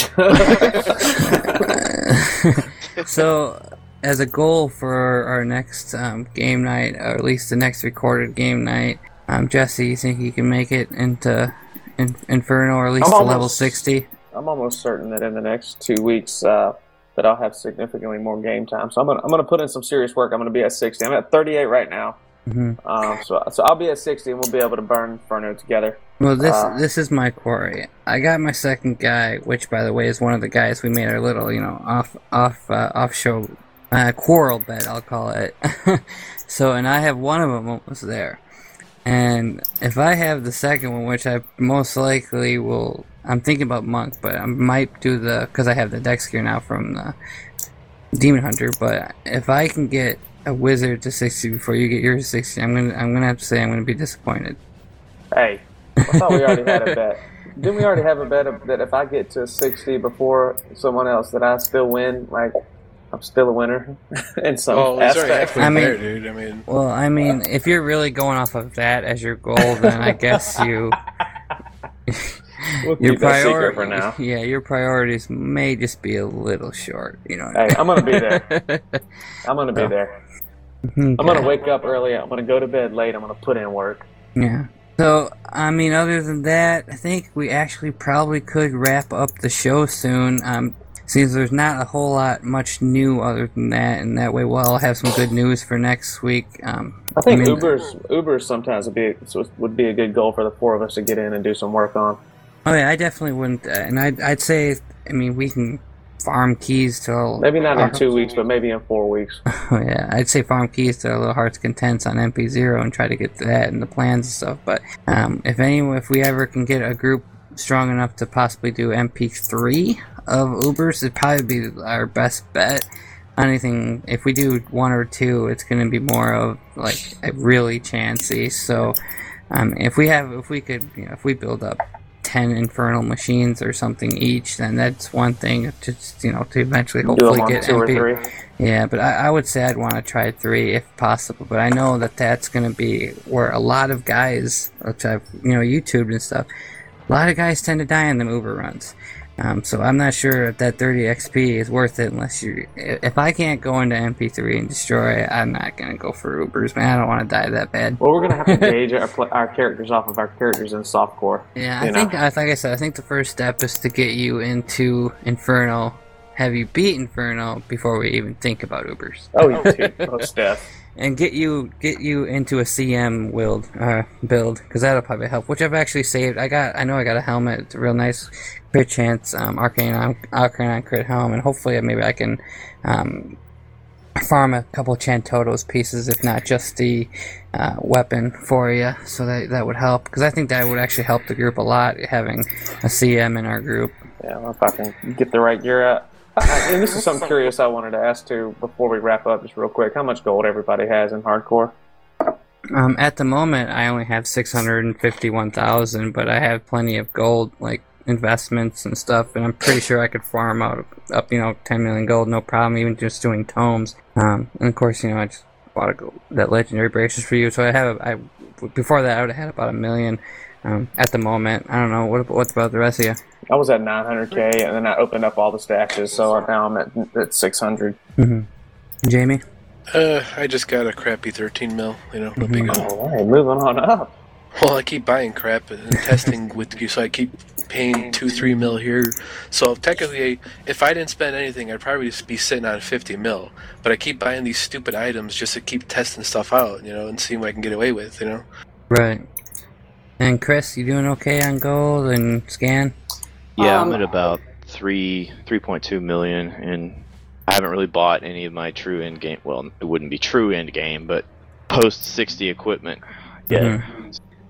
*laughs* so, as a goal for our next um, game night, or at least the next recorded game night, um, Jesse, you think you can make it into in- Inferno or at least I'm to almost- level sixty? I'm almost certain that in the next two weeks uh, that I'll have significantly more game time. So I'm gonna I'm gonna put in some serious work. I'm gonna be at 60. I'm at 38 right now. hmm Um, so so I'll be at 60 and we'll be able to burn Inferno together. Well, this Uh, this is my quarry. I got my second guy, which by the way is one of the guys we made our little, you know, off off uh, off show uh, quarrel bet. I'll call it. *laughs* so, and I have one of them almost there. And if I have the second one, which I most likely will, I'm thinking about monk, but I might do the because I have the dex gear now from the demon hunter. But if I can get a wizard to sixty before you get yours to sixty, I'm gonna I'm gonna have to say I'm gonna be disappointed. Hey, I thought we already had a bet. Didn't we already have a bet of, that if I get to 60 before someone else, that I still win? Like I'm still a winner *laughs* in some Oh, he's aspect. I mean- there, dude. I mean, Well, I mean, if you're really going off of that as your goal, then I guess you *laughs* We'll your keep that secret priority for now. Yeah, your priorities may just be a little short. You know. Hey, I'm gonna be there. I'm gonna be there. I'm gonna wake up early. I'm gonna go to bed late. I'm gonna put in work. Yeah. So, I mean, other than that, I think we actually probably could wrap up the show soon. Um, seems there's not a whole lot much new other than that, and that way we'll all have some good news for next week. Um, I think mean- Uber's Uber's sometimes would be would be a good goal for the four of us to get in and do some work on. Oh yeah, I definitely wouldn't, uh, and I'd I'd say, I mean, we can farm keys till Maybe not in two weeks, but maybe in four weeks. *laughs* Oh yeah, I'd say farm keys to a Little Hearts Contents on MP0 and try to get that and the plans and stuff. But um, if any, if we ever can get a group strong enough to possibly do MP3 of Ubers, it'd probably be our best bet. Anything, if we do one or two, it's going to be more of like a really chancy. So, um, if we have, if we could, you know, if we build up 10 infernal machines or something each, then that's one thing. Just, you know, to eventually hopefully get two or MP three. yeah, but I, I would say I'd want to try three if possible. But I know that that's going to be where a lot of guys, which I've you know YouTubed and stuff, a lot of guys tend to die on them Uber runs. Um, so I'm not sure if that 30 XP is worth it unless you. If I can't go into MP3 and destroy I'm not going to go for Ubers, man. I don't want to die that bad. Well, we're gonna have to *laughs* gauge our our characters off of our characters in softcore. Yeah, I you know? think, I like I said, I think the first step is to get you into Inferno, have you beat Inferno before we even think about Ubers. Oh, yeah, dude, most death. *laughs* and get you get you into a CM build uh, build because that'll probably help. Which I've actually saved. I got I know I got a helmet. It's real nice crit chance um, arcane arcane crit helm, and hopefully maybe I can um, farm a couple Chantodo's pieces, if not just the uh, weapon for you. So that that would help because I think that would actually help the group a lot having a CM in our group. Yeah, well, if I can get the right gear out. I, and this is something curious I wanted to ask too before we wrap up, just real quick. How much gold everybody has in hardcore? Um, at the moment, I only have six hundred and fifty-one thousand, but I have plenty of gold, like investments and stuff, and I'm pretty sure I could farm out up, you know, ten million gold, no problem, even just doing tomes. Um, and of course, you know, I just bought a gold, that legendary braces for you, so I have, I before that, I would have had about a million. Um, at the moment, I don't know what what's about the rest of you. I was at 900k, and then I opened up all the stashes, so now I'm at, at 600. Mm-hmm. Jamie, uh, I just got a crappy 13 mil. You know, no big. All right, moving on up. Well, I keep buying crap and testing with you, so I keep paying two, three mil here. So technically, if I didn't spend anything, I'd probably just be sitting on 50 mil. But I keep buying these stupid items just to keep testing stuff out, you know, and seeing what I can get away with, you know. right? And Chris, you doing okay on gold and scan? Yeah, Um, I'm at about three, three point two million, and I haven't really bought any of my true end game. Well, it wouldn't be true end game, but post sixty equipment. Yeah,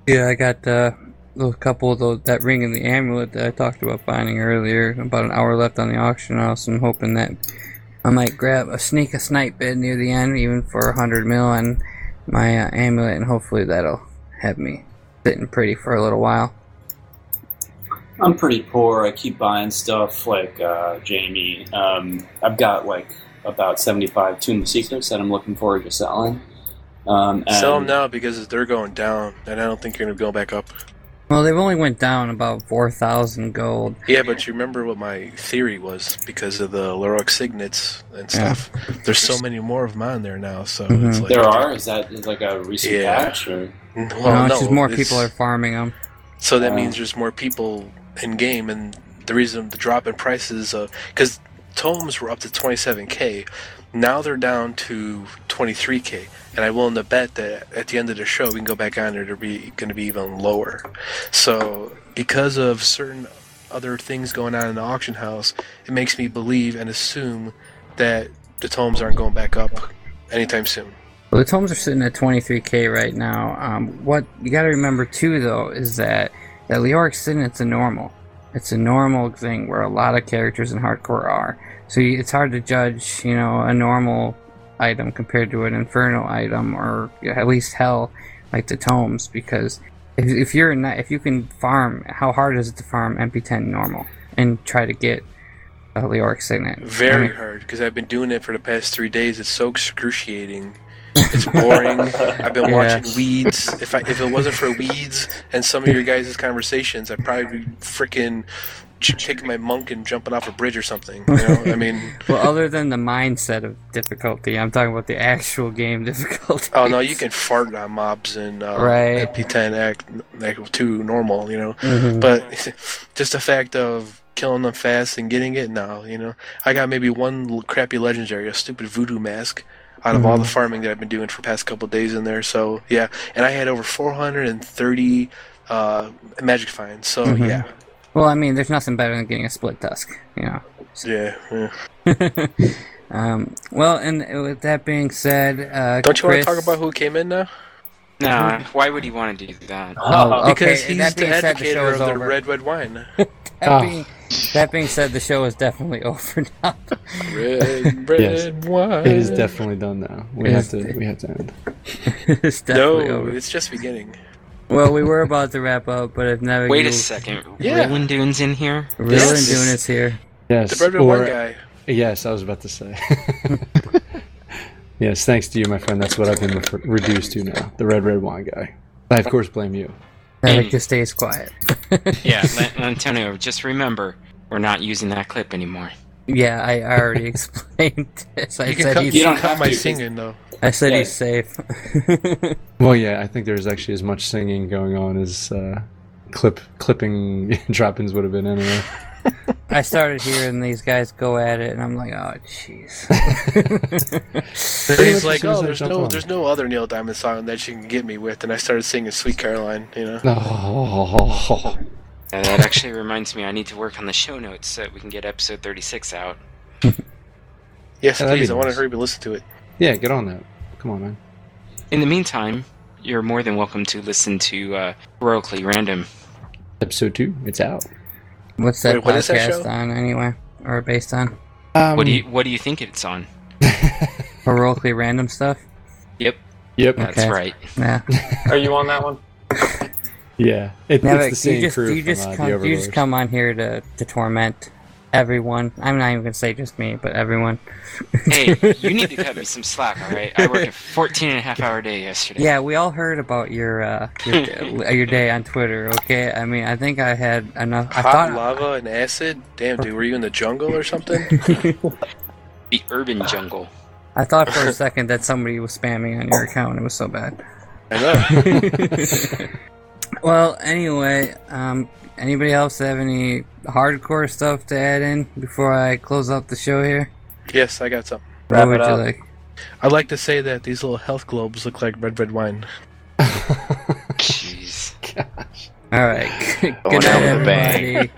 Yeah, I got uh, a couple of those, that ring and the amulet that I talked about finding earlier. About an hour left on the auction house. I'm hoping that I might grab a sneak a snipe bid near the end, even for a hundred mil on my uh, amulet, and hopefully that'll have me sitting pretty for a little while. I'm pretty poor. I keep buying stuff like uh, Jamie. Um, I've got like about 75 Tome of Secrets that I'm looking forward to selling. Um, and Sell them now because they're going down, and I don't think you're going to go back up. Well, they've only went down about four thousand gold. Yeah, but you remember what my theory was because of the Leoric Signets and Yeah. stuff. There's so many more of them on there now, so Mhm. it's like There are? Is that is like a recent Yeah. patch? Or? Well, no, it's just more it's- people are farming them. So that Uh, means there's more people in game, and the reason the drop in prices, because tomes were up to 27k, now they're down to 23k, and I'm willing to bet that at the end of the show we can go back on there to be going to be even lower. So because of certain other things going on in the auction house, it makes me believe and assume that the tomes aren't going back up anytime soon. Well, the tomes are sitting at 23k right now. Um, what you got to remember too, though, is that that Leoric Signet's a normal. It's a normal thing where a lot of characters in hardcore are. So it's hard to judge, you know, a normal item compared to an inferno item, or at least hell, like the tomes, because if, if you're not, if you can farm, how hard is it to farm MP10 normal and try to get a Leoric Signet? Very I mean, hard because I've been doing it for the past three days. It's so excruciating. It's boring. *laughs* I've been Yeah. watching weeds. If I if it wasn't for *laughs* weeds and some of your guys' conversations, I'd probably be freaking taking my monk and jumping off a bridge or something. You know, I mean, *laughs* Well, other than the mindset of difficulty, I'm talking about the actual game *laughs* difficulty. oh no, you can fart on mobs in uh, Right. MP10 Act Act Two normal. You know, Mhm. but *laughs* just the fact of killing them fast and getting it now. You know, I got maybe one crappy legendary, a stupid voodoo mask. Out of all the farming that I've been doing for the past couple of days in there, so yeah, and I had over 430 uh, magic finds. So Mhm. yeah, Well, I mean, there's nothing better than getting a split tusk, you know. yeah, yeah. *laughs* um, well, and with that being said, uh, Don't you want to talk about who came in now? No, why would he want to do that? Oh, Because okay. he's that the being said, the advocator show of is the over. red red wine. *laughs* That, Oh. being, that being said, the show is definitely *laughs* over now. Red red Yes. wine. It is definitely done now. We Yes. have to. We have to end. it's definitely No, over. it's just beginning. Well, we were about to wrap up, but if never Wait a second. Yeah. Rillin Dune's in here? Real Yes. and doing it's here. Yes. The red red wine guy. Yes, I was about to say. *laughs* yes, thanks to you, my friend. That's what I've been re- reduced to now. The red red wine guy. I of course blame you. Eric Hey. just stays quiet. Yeah, *laughs* Antonio, just remember, we're not using that clip anymore. Yeah, I I already *laughs* explained this. I You said cut, he's you You can don't cut have my to, 'cause- singing though. I said Yeah. he's safe. *laughs* Well, yeah, I think there's actually as much singing going on as uh, clip clipping *laughs* droppings would have been anyway. I started hearing these guys go at it, and I'm like, oh, jeez. And he's like, as soon as oh, there's no, there's no other Neil Diamond song that you can get me with, and I started singing "Sweet Caroline." You know, Oh, Uh, that actually reminds me, I need to work on the show notes so that we can get episode 36 out. *laughs* yes, Yeah, please. be I want to hurry up and listen to it. yeah, get on that. Come on, man. In the meantime, you're more than welcome to listen to uh, Heroically Random. Episode two, it's out. What's that Wait, what is that podcast show? on anyway, or based on? Um, What do you What do you think it's on? *laughs* Heroically random stuff. Yep, Yep. that's Okay. right. Yeah. Are you on that one? Yeah, it, Now, it's the same you just crew you just uh, come, the you just come on here to to torment everyone. I'm not even gonna say just me, but everyone. *laughs* Hey, you need to cut me some slack, all right? I worked a 14 and a half hour day yesterday. Yeah, we all heard about your uh, your, *laughs* your day on Twitter. Okay, I mean, I think I had enough. I Hot thought lava and acid. Damn, dude, were you in the jungle or something? *laughs* The urban jungle. I thought for a second that somebody was spamming on your account. It was so bad. I know. Well, anyway, um, anybody else have any hardcore stuff to add in before I close out the show here? yes, I got some. Wrap what it would you up. like? I'd like to say that these little health globes look like red red wine. *laughs* Jeez. Gosh. All right. *laughs* Good Going night, out bang.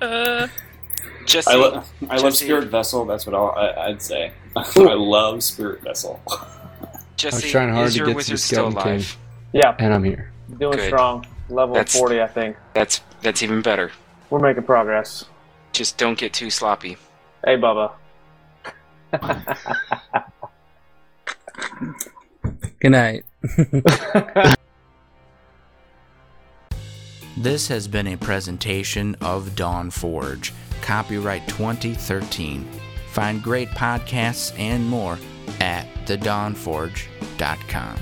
everybody. *laughs* Jesse, I, lo- I love Spirit Vessel. That's what I'll, I, I'd say. I love Spirit Vessel. Jesse, trying hard is to your get to wizard the still Skeleton alive? Yeah, and I'm here. Doing Good. strong. Level That's- 40, I think. That's that's even better. We're making progress. Just don't get too sloppy. Hey, Bubba. *laughs* Good night. *laughs* This has been a presentation of Dawn Forge, copyright 2013. Find great podcasts and more at thedawnforge.com.